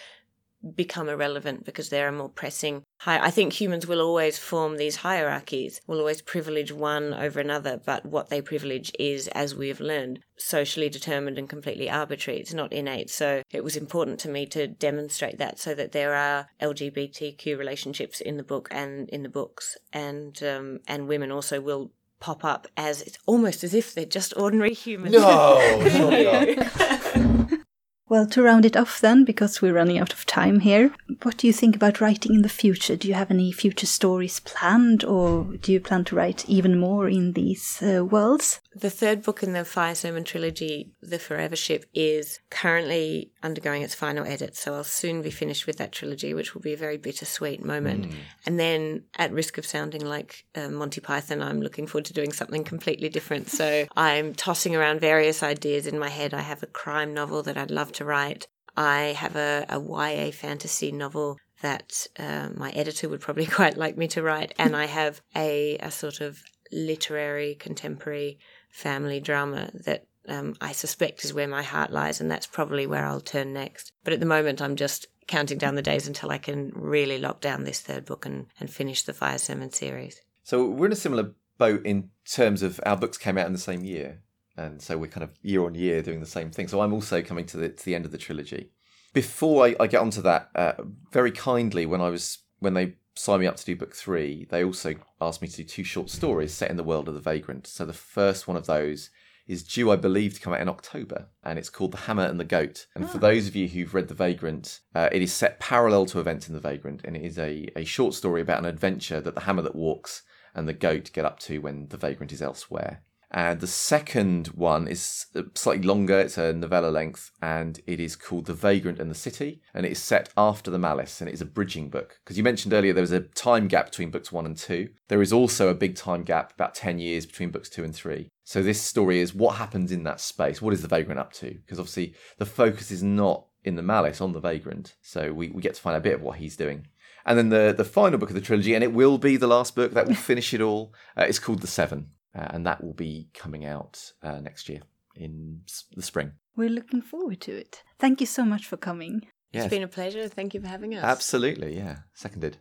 become irrelevant because there are more pressing. Hi- I think humans will always form these hierarchies, will always privilege one over another, but what they privilege is, as we have learned, socially determined and completely arbitrary. It's not innate. So it was important to me to demonstrate that so that there are LGBTQ relationships in the book and in the books, and um, and women also will pop up as it's almost as if they're just ordinary humans. surely not. Well, to round it off then, because we're running out of time here, what do you think about writing in the future? Do you have any future stories planned, or do you plan to write even more in these uh, worlds? The third book in the Fire Sermon trilogy, The Forever Ship, is currently undergoing its final edit. So I'll soon be finished with that trilogy, which will be a very bittersweet moment. And then, at risk of sounding like uh, Monty Python, I'm looking forward to doing something completely different. So I'm tossing around various ideas in my head. I have a crime novel that I'd love to write. I have a, a YA fantasy novel that uh, my editor would probably quite like me to write. And I have a, a sort of literary, contemporary family drama that um, I suspect is where my heart lies, and that's probably where I'll turn next. But at the moment, I'm just counting down the days until I can really lock down this third book and, and finish the Fire Sermon series. So we're in a similar boat in terms of our books came out in the same year, and so we're kind of year on year doing the same thing. So I'm also coming to the to the end of the trilogy. Before I, I get onto that, uh, very kindly when I was when they signed me up to do book three, they also asked me to do two short stories set in the world of the Vagrant. So the first one of those is due, I believe, to come out in October, and it's called The Hammer and the Goat. And for those of you who've read The Vagrant, uh, it is set parallel to events in The Vagrant, and it is a, a short story about an adventure that the hammer that walks and the goat get up to when the vagrant is elsewhere. And the second one is slightly longer, it's a novella length, and it is called The Vagrant and the City, and it is set after The Malice, and it is a bridging book. Because you mentioned earlier there was a time gap between books one and two. There is also a big time gap, about 10 years between books two and three. So this story is what happens in that space. What is the vagrant up to? Because obviously the focus is not in the malice on the vagrant. So we, we get to find a bit of what he's doing. And then the, the final book of the trilogy, and it will be the last book that will finish it all, uh, is called The Seven. Uh, and that will be coming out uh, next year in the spring. We're looking forward to it. Thank you so much for coming. Yes, It's been a pleasure. Thank you for having us. absolutely. Yeah, seconded.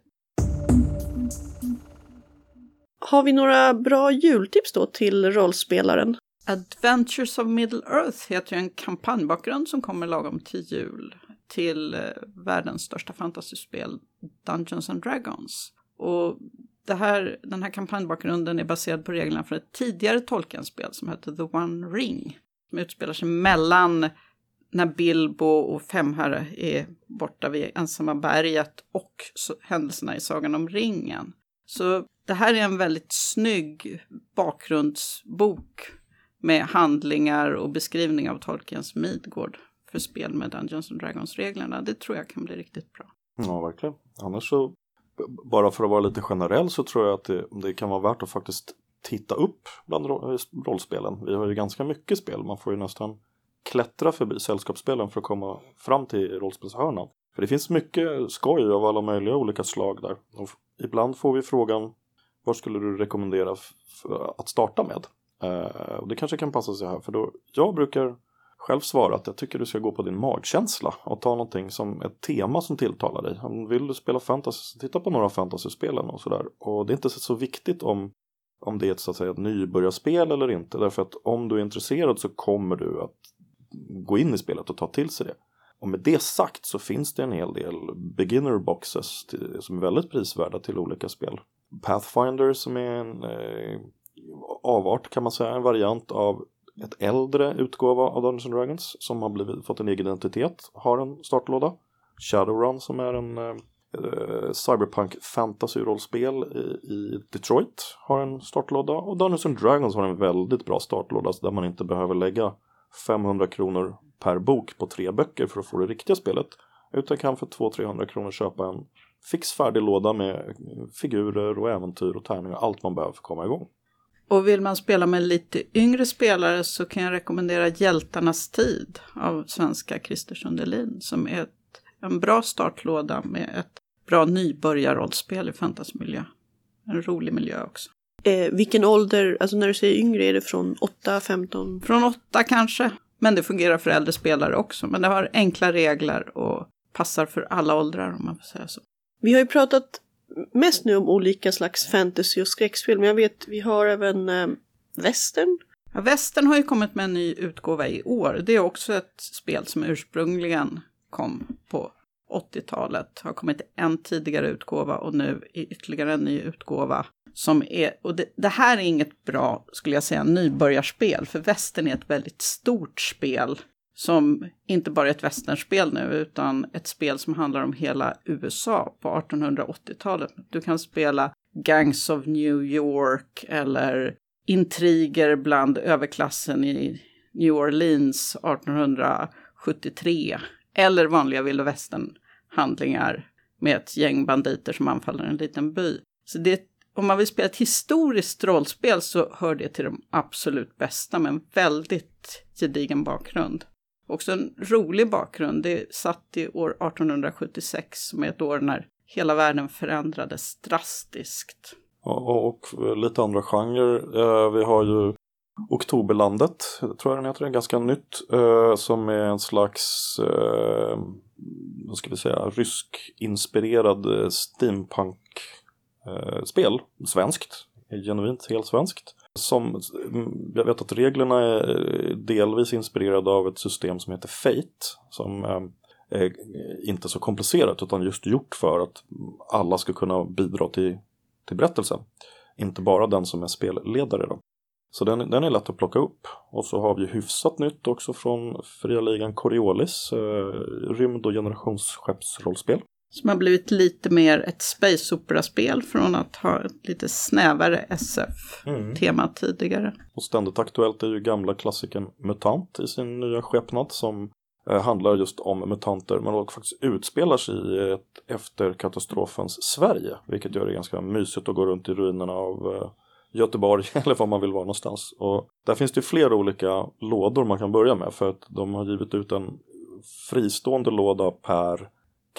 Har vi några bra jultips då till rollspelaren? Adventures of Middle Earth heter ju en kampanjbakgrund som kommer lagom till jul till eh, världens största fantasyspel Dungeons and Dragons. Och det här, den här kampanjbakgrunden är baserad på reglerna för ett tidigare Tolkien-spel som hette The One Ring. Som utspelar sig mellan när Bilbo och Femherre är borta vid ensamma berget och händelserna i Sagan om ringen. Så det här är en väldigt snygg bakgrundsbok med handlingar och beskrivning av Tolkiens Midgård för spel med Dungeons and Dragons-reglerna. Det tror jag kan bli riktigt bra. Ja, verkligen. Annars så, bara för att vara lite generell så tror jag att det, det kan vara värt att faktiskt titta upp bland eh, rollspelen. Vi har ju ganska mycket spel, man får ju nästan klättra förbi sällskapsspelen för att komma fram till rollspelshörnan. För det finns mycket skoj av alla möjliga olika slag där. Och ibland får vi frågan, vad skulle du rekommendera att starta med? Eh, och det kanske kan passa sig här, för då, jag brukar själv svarat, jag tycker du ska gå på din magkänsla och ta någonting som ett tema som tilltalar dig. Vill du spela fantasy, titta på några fantasyspelen och sådär. Och det är inte så viktigt om, om det är ett, så att säga, ett nybörjarspel eller inte. Därför att om du är intresserad så kommer du att gå in i spelet och ta till sig det. Och med det sagt så finns det en hel del beginner boxes till, som är väldigt prisvärda till olika spel. Pathfinder som är en eh, avart kan man säga, en variant av ett äldre utgåva av Dungeons and Dragons som har blivit, fått en egen identitet, har en startlåda. Shadowrun som är en eh, cyberpunk fantasy-rollspel i, i, Detroit har en startlåda och Dungeons and Dragons har en väldigt bra startlåda där man inte behöver lägga 500 kronor per bok på tre böcker för att få det riktiga spelet utan kan för 200-300 kronor köpa en fix färdig låda med figurer och äventyr och tärningar, allt man behöver för att komma igång. Och vill man spela med lite yngre spelare så kan jag rekommendera Hjältarnas tid av svenska Christer Sundelin som är ett, en bra startlåda med ett bra nybörjarrollspel i fantasmiljö. En rolig miljö också. Eh, vilken ålder, alltså när du säger yngre, är det från 8, 15? Från 8 kanske, men det fungerar för äldre spelare också. Men det har enkla regler och passar för alla åldrar om man får säga så. Vi har ju pratat mest nu om olika slags fantasy och skräckfilm. jag vet vi har även eh, västern. Ja, västern har ju kommit med en ny utgåva i år. Det är också ett spel som ursprungligen kom på 80-talet. Har kommit en tidigare utgåva och nu ytterligare en ny utgåva. Som är, och det, det, här är inget bra, skulle jag säga, nybörjarspel. För västern är ett väldigt stort spel som inte bara är ett västernspel nu, utan ett spel som handlar om hela USA på 1880-talet. Du kan spela Gangs of New York eller intriger bland överklassen i New Orleans 1873. Eller vanliga vilda västern-handlingar med ett gäng banditer som anfaller en liten by. Så det, om man vill spela ett historiskt rollspel så hör det till de absolut bästa med en väldigt gedigen bakgrund. Också en rolig bakgrund. Det är satt i år 1876 som är ett år när hela världen förändrades drastiskt. Och, och lite andra genrer. Eh, vi har ju Oktoberlandet, tror jag den heter, ganska nytt. Eh, som är en slags, eh, vad ska vi säga, rysk-inspirerad eh, steampunk-spel. Eh, svenskt, genuint helt svenskt. Som, mm, jag vet att reglerna är eh, delvis inspirerade av ett system som heter Fate. Som ehm, är inte så komplicerat utan just gjort för att alla ska kunna bidra till, till berättelsen. Inte bara den som är spelledare. Då. Så den, den är lätt att plocka upp. Och så har vi hyfsat nytt också från fria ligan Coriolis, eh, rymd och generationsskeppsrollspel. Som har blivit lite mer ett space opera-spel från att ha ett lite snävare SF-tema mm. tidigare. Och ständigt aktuellt är ju gamla klassikern MUTANT i sin nya skepnad som eh, handlar just om mutanter men också faktiskt utspelar sig i ett efter katastrofens Sverige. Vilket gör det ganska mysigt att gå runt i ruinerna av eh, Göteborg eller var man vill vara någonstans. Och där finns det flera olika lådor man kan börja med för att de har givit ut en fristående låda per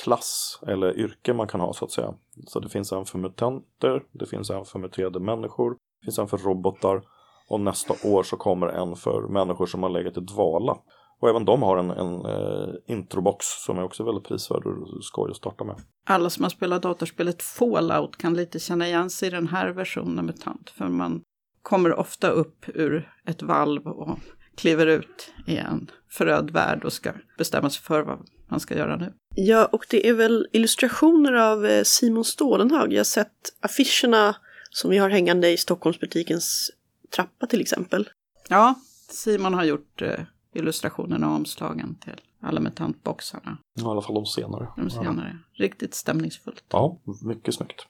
klass eller yrke man kan ha så att säga. Så det finns en för mutanter, det finns en för muterade människor, det finns en för robotar och nästa år så kommer en för människor som har legat i dvala. Och även de har en, en eh, introbox som är också väldigt prisvärd och skoj att starta med. Alla som har spelat datorspelet Fallout kan lite känna igen sig i den här versionen med tant. För man kommer ofta upp ur ett valv och kliver ut i en förödd värld och ska bestämma sig för vad man ska göra nu. Ja, och det är väl illustrationer av eh, Simon Stålenhag. Jag har sett affischerna som vi har hängande i Stockholmsbutikens trappa till exempel. Ja, Simon har gjort eh, illustrationerna och omslagen till alla mutantboxarna. I alla fall de senare. De senare. Ja. Riktigt stämningsfullt. Ja, mycket snyggt.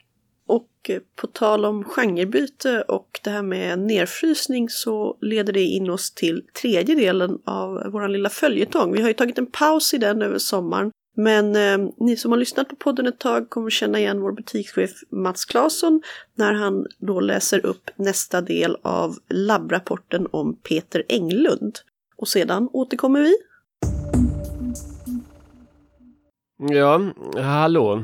Och på tal om genrebyte och det här med nedfrysning så leder det in oss till tredje delen av vår lilla följetong. Vi har ju tagit en paus i den över sommaren. Men eh, ni som har lyssnat på podden ett tag kommer känna igen vår butikschef Mats Claesson när han då läser upp nästa del av labbrapporten om Peter Englund. Och sedan återkommer vi. Ja, hallå.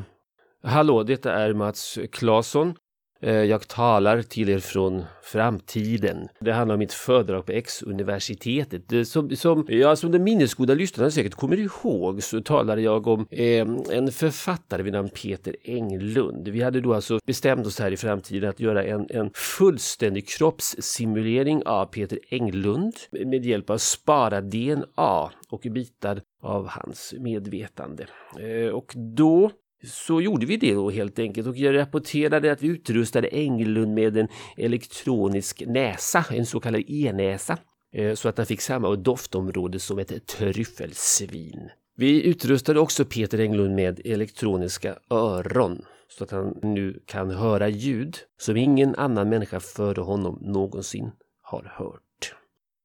Hallå, detta är Mats Claesson. Eh, jag talar till er från framtiden. Det handlar om mitt föredrag på X-universitetet. Som, som, ja, som den minnesgoda lyssnaren säkert kommer ihåg så talade jag om eh, en författare vid namn Peter Englund. Vi hade då alltså bestämt oss här i framtiden att göra en, en fullständig kroppssimulering av Peter Englund med hjälp av sparad DNA och bitar av hans medvetande. Eh, och då så gjorde vi det då helt enkelt och jag rapporterade att vi utrustade Englund med en elektronisk näsa, en så kallad e-näsa, eh, så att han fick samma doftområde som ett tryffelsvin. Vi utrustade också Peter Englund med elektroniska öron så att han nu kan höra ljud som ingen annan människa före honom någonsin har hört.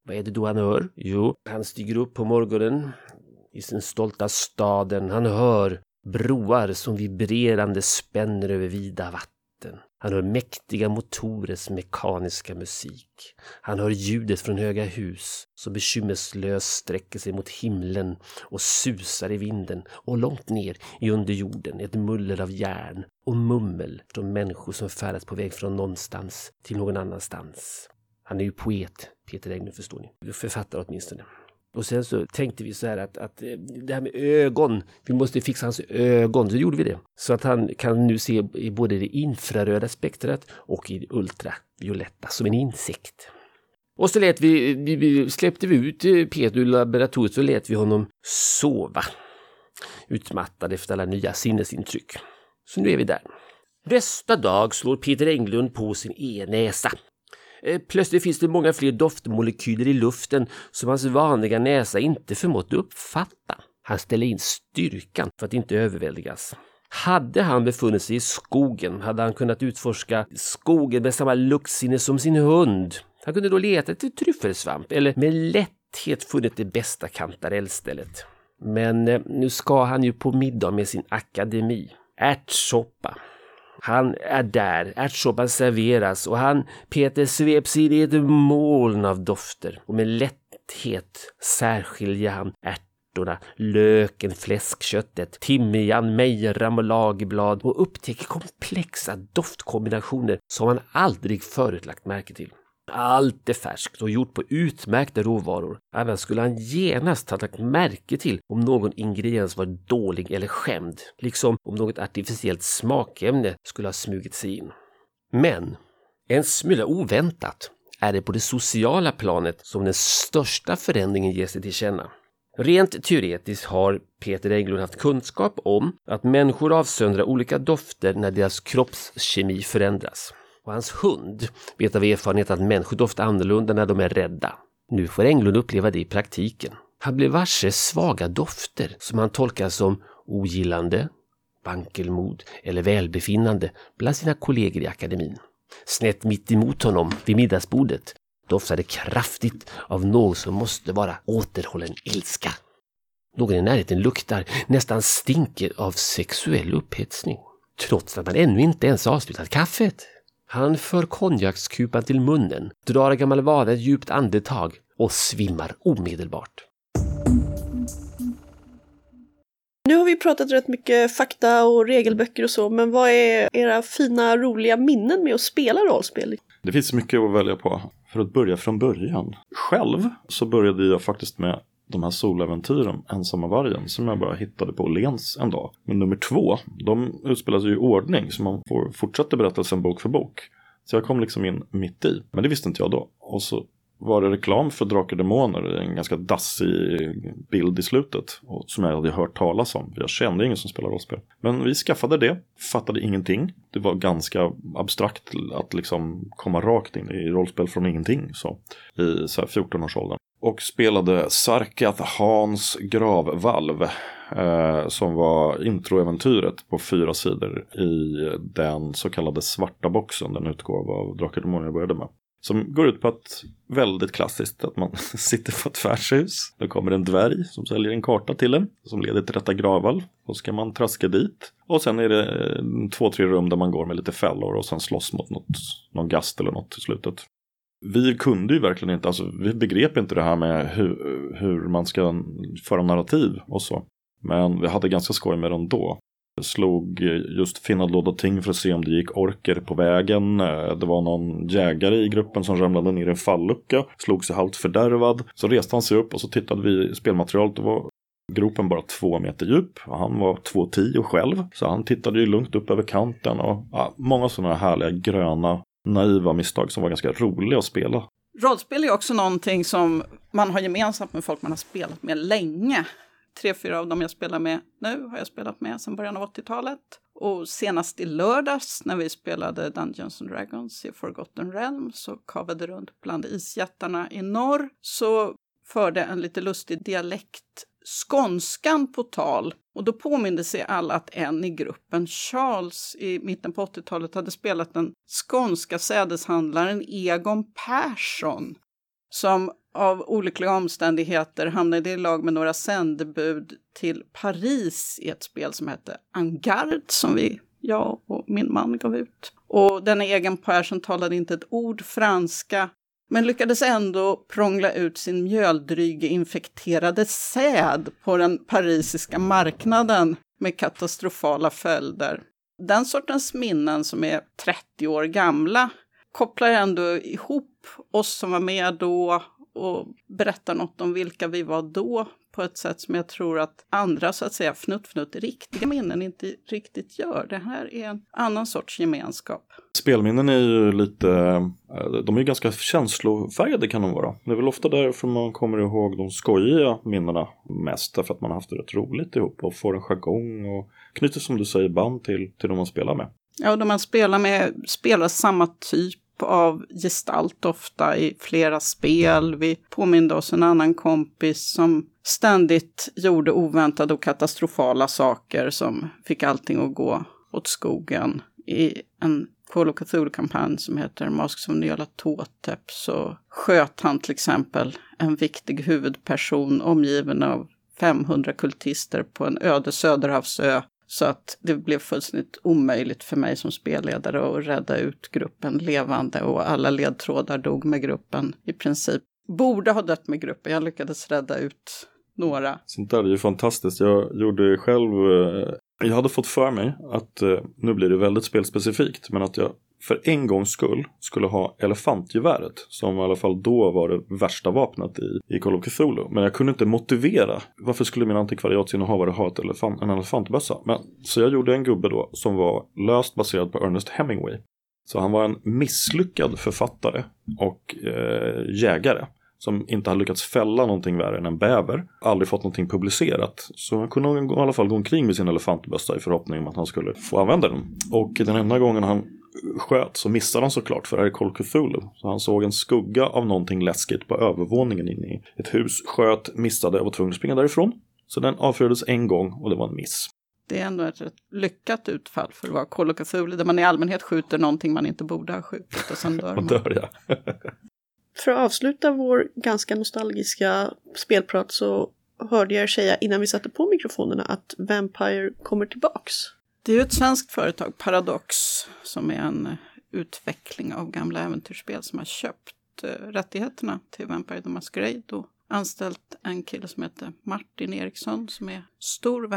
Vad är det då han hör? Jo, han stiger upp på morgonen i sin stolta staden. Han hör broar som vibrerande spänner över vida vatten. Han hör mäktiga motorers mekaniska musik. Han hör ljudet från höga hus som bekymmerslöst sträcker sig mot himlen och susar i vinden och långt ner i underjorden ett muller av järn och mummel från människor som färdas på väg från någonstans till någon annanstans. Han är ju poet, Peter Englund förstår ni. Författare åtminstone. Och sen så tänkte vi så här att, att eh, det här med ögon, vi måste fixa hans ögon, så gjorde vi det. Så att han kan nu se i både det infraröda spektrat och i det ultravioletta, som en insekt. Och så lät vi, vi, vi släppte vi ut eh, Peter ur laboratoriet och lät vi honom sova. Utmattad efter alla nya sinnesintryck. Så nu är vi där. Nästa dag slår Peter Englund på sin e-näsa. Eh, plötsligt finns det många fler doftmolekyler i luften som hans vanliga näsa inte förmått uppfatta. Han ställer in styrkan för att inte överväldigas. Hade han befunnit sig i skogen hade han kunnat utforska skogen med samma luktsinne som sin hund. Han kunde då leta efter tryffelsvamp eller med lätthet funnit det bästa kantarellstället. Men eh, nu ska han ju på middag med sin akademi. Ärtsoppa, han är där, ärtsoppan serveras och han, Peter, sveps in i ett moln av dofter och med lätthet särskiljer han ärtorna, löken, fläskköttet, timjan, mejram och lagerblad och upptäcker komplexa doftkombinationer som han aldrig förut lagt märke till. Allt är färskt och gjort på utmärkta råvaror. Annars skulle han genast ha lagt märke till om någon ingrediens var dålig eller skämd, liksom om något artificiellt smakämne skulle ha smugit sig in. Men, en smula oväntat, är det på det sociala planet som den största förändringen ger sig till känna. Rent teoretiskt har Peter Englund haft kunskap om att människor avsöndrar olika dofter när deras kroppskemi förändras. Och hans hund vet av erfarenhet att människor doftar annorlunda när de är rädda. Nu får Englund uppleva det i praktiken. Han blir varse svaga dofter som han tolkar som ogillande, vankelmod eller välbefinnande bland sina kollegor i akademin. Snett mitt emot honom vid middagsbordet doftar det kraftigt av något som måste vara återhållen ilska. Någon i närheten luktar, nästan stinker av sexuell upphetsning. Trots att man ännu inte ens avslutat kaffet. Han för konjakskupan till munnen, drar gammal vana ett djupt andetag och svimmar omedelbart. Nu har vi pratat rätt mycket fakta och regelböcker och så, men vad är era fina, roliga minnen med att spela rollspel? Det finns mycket att välja på. För att börja från början. Själv så började jag faktiskt med de här soläventyren, Ensamma vargen, som jag bara hittade på Lens en dag. Men nummer två, de utspelas ju i ordning, så man får fortsätta berättelsen bok för bok. Så jag kom liksom in mitt i, men det visste inte jag då. Och så var det reklam för Drakar och Demoner, en ganska dassig bild i slutet. Och som jag hade hört talas om, jag kände ingen som spelar rollspel. Men vi skaffade det, fattade ingenting. Det var ganska abstrakt att liksom komma rakt in i rollspel från ingenting. Så, I så 14-årsåldern. Och spelade Sarkat-Hans gravvalv. Eh, som var introäventyret på fyra sidor i den så kallade svarta boxen, den utgåva av Drakar och Demoner jag började med. Som går ut på att, väldigt klassiskt, att man sitter på ett värdshus. Då kommer en dvärg som säljer en karta till en som leder till detta gravvalv. Då ska man traska dit. Och sen är det eh, två, tre rum där man går med lite fällor och sen slåss mot något, någon gast eller något i slutet. Vi kunde ju verkligen inte, alltså vi begrep inte det här med hur, hur man ska föra narrativ och så. Men vi hade ganska skoj med dem då. slog just finnadlåda ting för att se om det gick orker på vägen. Eh, det var någon jägare i gruppen som ramlade ner i en fallucka, slog sig halvt fördärvad. Så reste han sig upp och så tittade vi i spelmaterialet. Det var gropen bara två meter djup och han var 2,10 själv. Så han tittade ju lugnt upp över kanten och ja, många sådana härliga gröna naiva misstag som var ganska roliga att spela. Rollspel är också någonting som man har gemensamt med folk man har spelat med länge. Tre, fyra av dem jag spelar med nu har jag spelat med sedan början av 80-talet. Och senast i lördags när vi spelade Dungeons and Dragons i Forgotten Realms och kavade runt bland isjättarna i norr så förde en lite lustig dialekt skånskan på tal. Och då påminde sig alla att en i gruppen, Charles, i mitten på 80-talet hade spelat den skånska sädeshandlaren Egon Persson som av olyckliga omständigheter hamnade i lag med några sändebud till Paris i ett spel som hette Angard som vi, jag och min man gav ut. Och denna egen Persson talade inte ett ord franska men lyckades ändå prångla ut sin mjöldryge infekterade säd på den parisiska marknaden med katastrofala följder. Den sortens minnen som är 30 år gamla kopplar ändå ihop oss som var med då och berättar något om vilka vi var då på ett sätt som jag tror att andra så att säga fnutt fnutt riktiga minnen inte riktigt gör. Det här är en annan sorts gemenskap. Spelminnen är ju lite, eh, de är ju ganska känslofärgade kan de vara. Det är väl ofta därför man kommer ihåg de skojiga minnena mest, därför att man har haft det rätt roligt ihop och får en jargong och knyter som du säger band till, till de man spelar med. Ja, och de man spelar med spelar samma typ av gestalt ofta i flera spel. Vi påminde oss en annan kompis som ständigt gjorde oväntade och katastrofala saker som fick allting att gå åt skogen. I en Call of Cthulhu-kampanj som heter Masks of Nyala Totep så sköt han till exempel en viktig huvudperson omgiven av 500 kultister på en öde söderhavsö så att det blev fullständigt omöjligt för mig som spelledare att rädda ut gruppen levande och alla ledtrådar dog med gruppen i princip. Borde ha dött med gruppen, jag lyckades rädda ut några. Sånt där är ju fantastiskt. Jag gjorde själv, eh, jag hade fått för mig att, eh, nu blir det väldigt spelspecifikt, men att jag för en gångs skull skulle ha elefantgeväret som i alla fall då var det värsta vapnet i, i Call of Cthulhu. Men jag kunde inte motivera varför skulle min antikvariatsinnehavare ha ett elefant, en elefantbössa. Men, så jag gjorde en gubbe då som var löst baserad på Ernest Hemingway. Så han var en misslyckad författare och eh, jägare som inte hade lyckats fälla någonting värre än en bäver. Aldrig fått någonting publicerat. Så han kunde i alla fall gå omkring med sin elefantbössa i förhoppning om att han skulle få använda den. Och den enda gången han sköt så missade han såklart för det här är Call Cthulhu. Så han såg en skugga av någonting läskigt på övervåningen inne i ett hus. Sköt, missade och var tvungen att springa därifrån. Så den avfyrades en gång och det var en miss. Det är ändå ett rätt lyckat utfall för att vara Call där man i allmänhet skjuter någonting man inte borde ha skjutit och sen dör Och man. dör jag. För att avsluta vår ganska nostalgiska spelprat så hörde jag er säga innan vi satte på mikrofonerna att Vampire kommer tillbaks. Det är ju ett svenskt företag, Paradox, som är en utveckling av gamla äventyrsspel som har köpt eh, rättigheterna till Vampire the Masquerade och anställt en kille som heter Martin Eriksson som är stor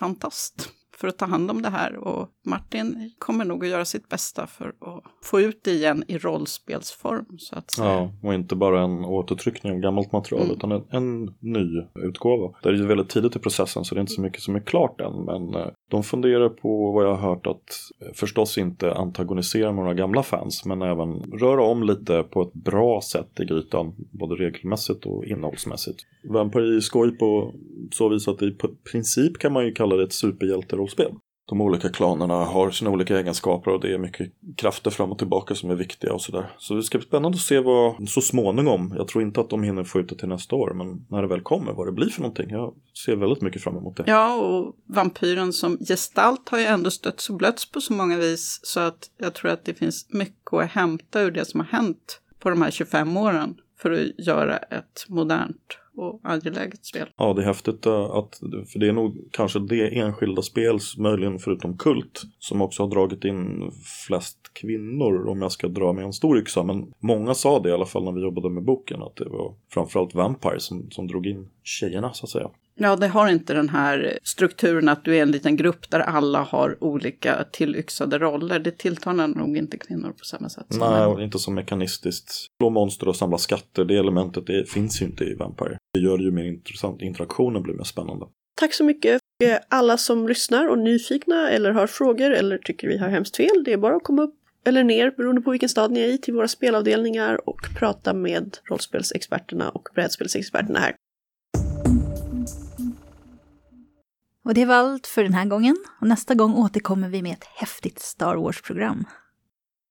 Vampire-fantast för att ta hand om det här. Och Martin kommer nog att göra sitt bästa för att få ut det igen i rollspelsform. Så att säga. Ja, och inte bara en återtryckning av gammalt material Mm. utan en, en ny utgåva. Det är ju väldigt tidigt i processen så det är inte så mycket som är klart än. Men eh, de funderar på vad jag har hört att eh, förstås inte antagonisera några gamla fans men även röra om lite på ett bra sätt i grytan. Både regelmässigt och innehållsmässigt. Vampire skoj på så vis att i princip kan man ju kalla det ett superhjälterollspel. De olika klanerna har sina olika egenskaper och det är mycket krafter fram och tillbaka som är viktiga och sådär. Så det ska bli spännande att se vad så småningom, jag tror inte att de hinner få ut det till nästa år, men när det väl kommer, vad det blir för någonting. Jag ser väldigt mycket fram emot det. Ja, och vampyren som gestalt har ju ändå stötts och blötts på så många vis så att jag tror att det finns mycket att hämta ur det som har hänt på de här 25 åren för att göra ett modernt och angeläget spel. Ja, det är häftigt eh, att, för det är nog kanske det enskilda spel, möjligen förutom Kult, som också har dragit in flest kvinnor om jag ska dra med en stor yxa. Men många sa det i alla fall när vi jobbade med boken, att det var framförallt Vampire som, som drog in tjejerna så att säga. Ja, det har inte den här strukturen att du är en liten grupp där alla har olika tillyxade roller. Det tilltalar nog inte kvinnor på samma sätt. som Nej, och inte så mekanistiskt. Slå monster och samla skatter, det elementet det finns ju inte i Vampire. Det gör det ju mer intressant, interaktionen blir mer spännande. Tack så mycket. Alla som lyssnar och nyfikna eller har frågor eller tycker vi har hemskt fel, det är bara att komma upp eller ner beroende på vilken stad ni är i till våra spelavdelningar och prata med rollspelsexperterna och brädspelsexperterna här. Och det var allt för den här gången. Och nästa gång återkommer vi med ett häftigt Star Wars-program.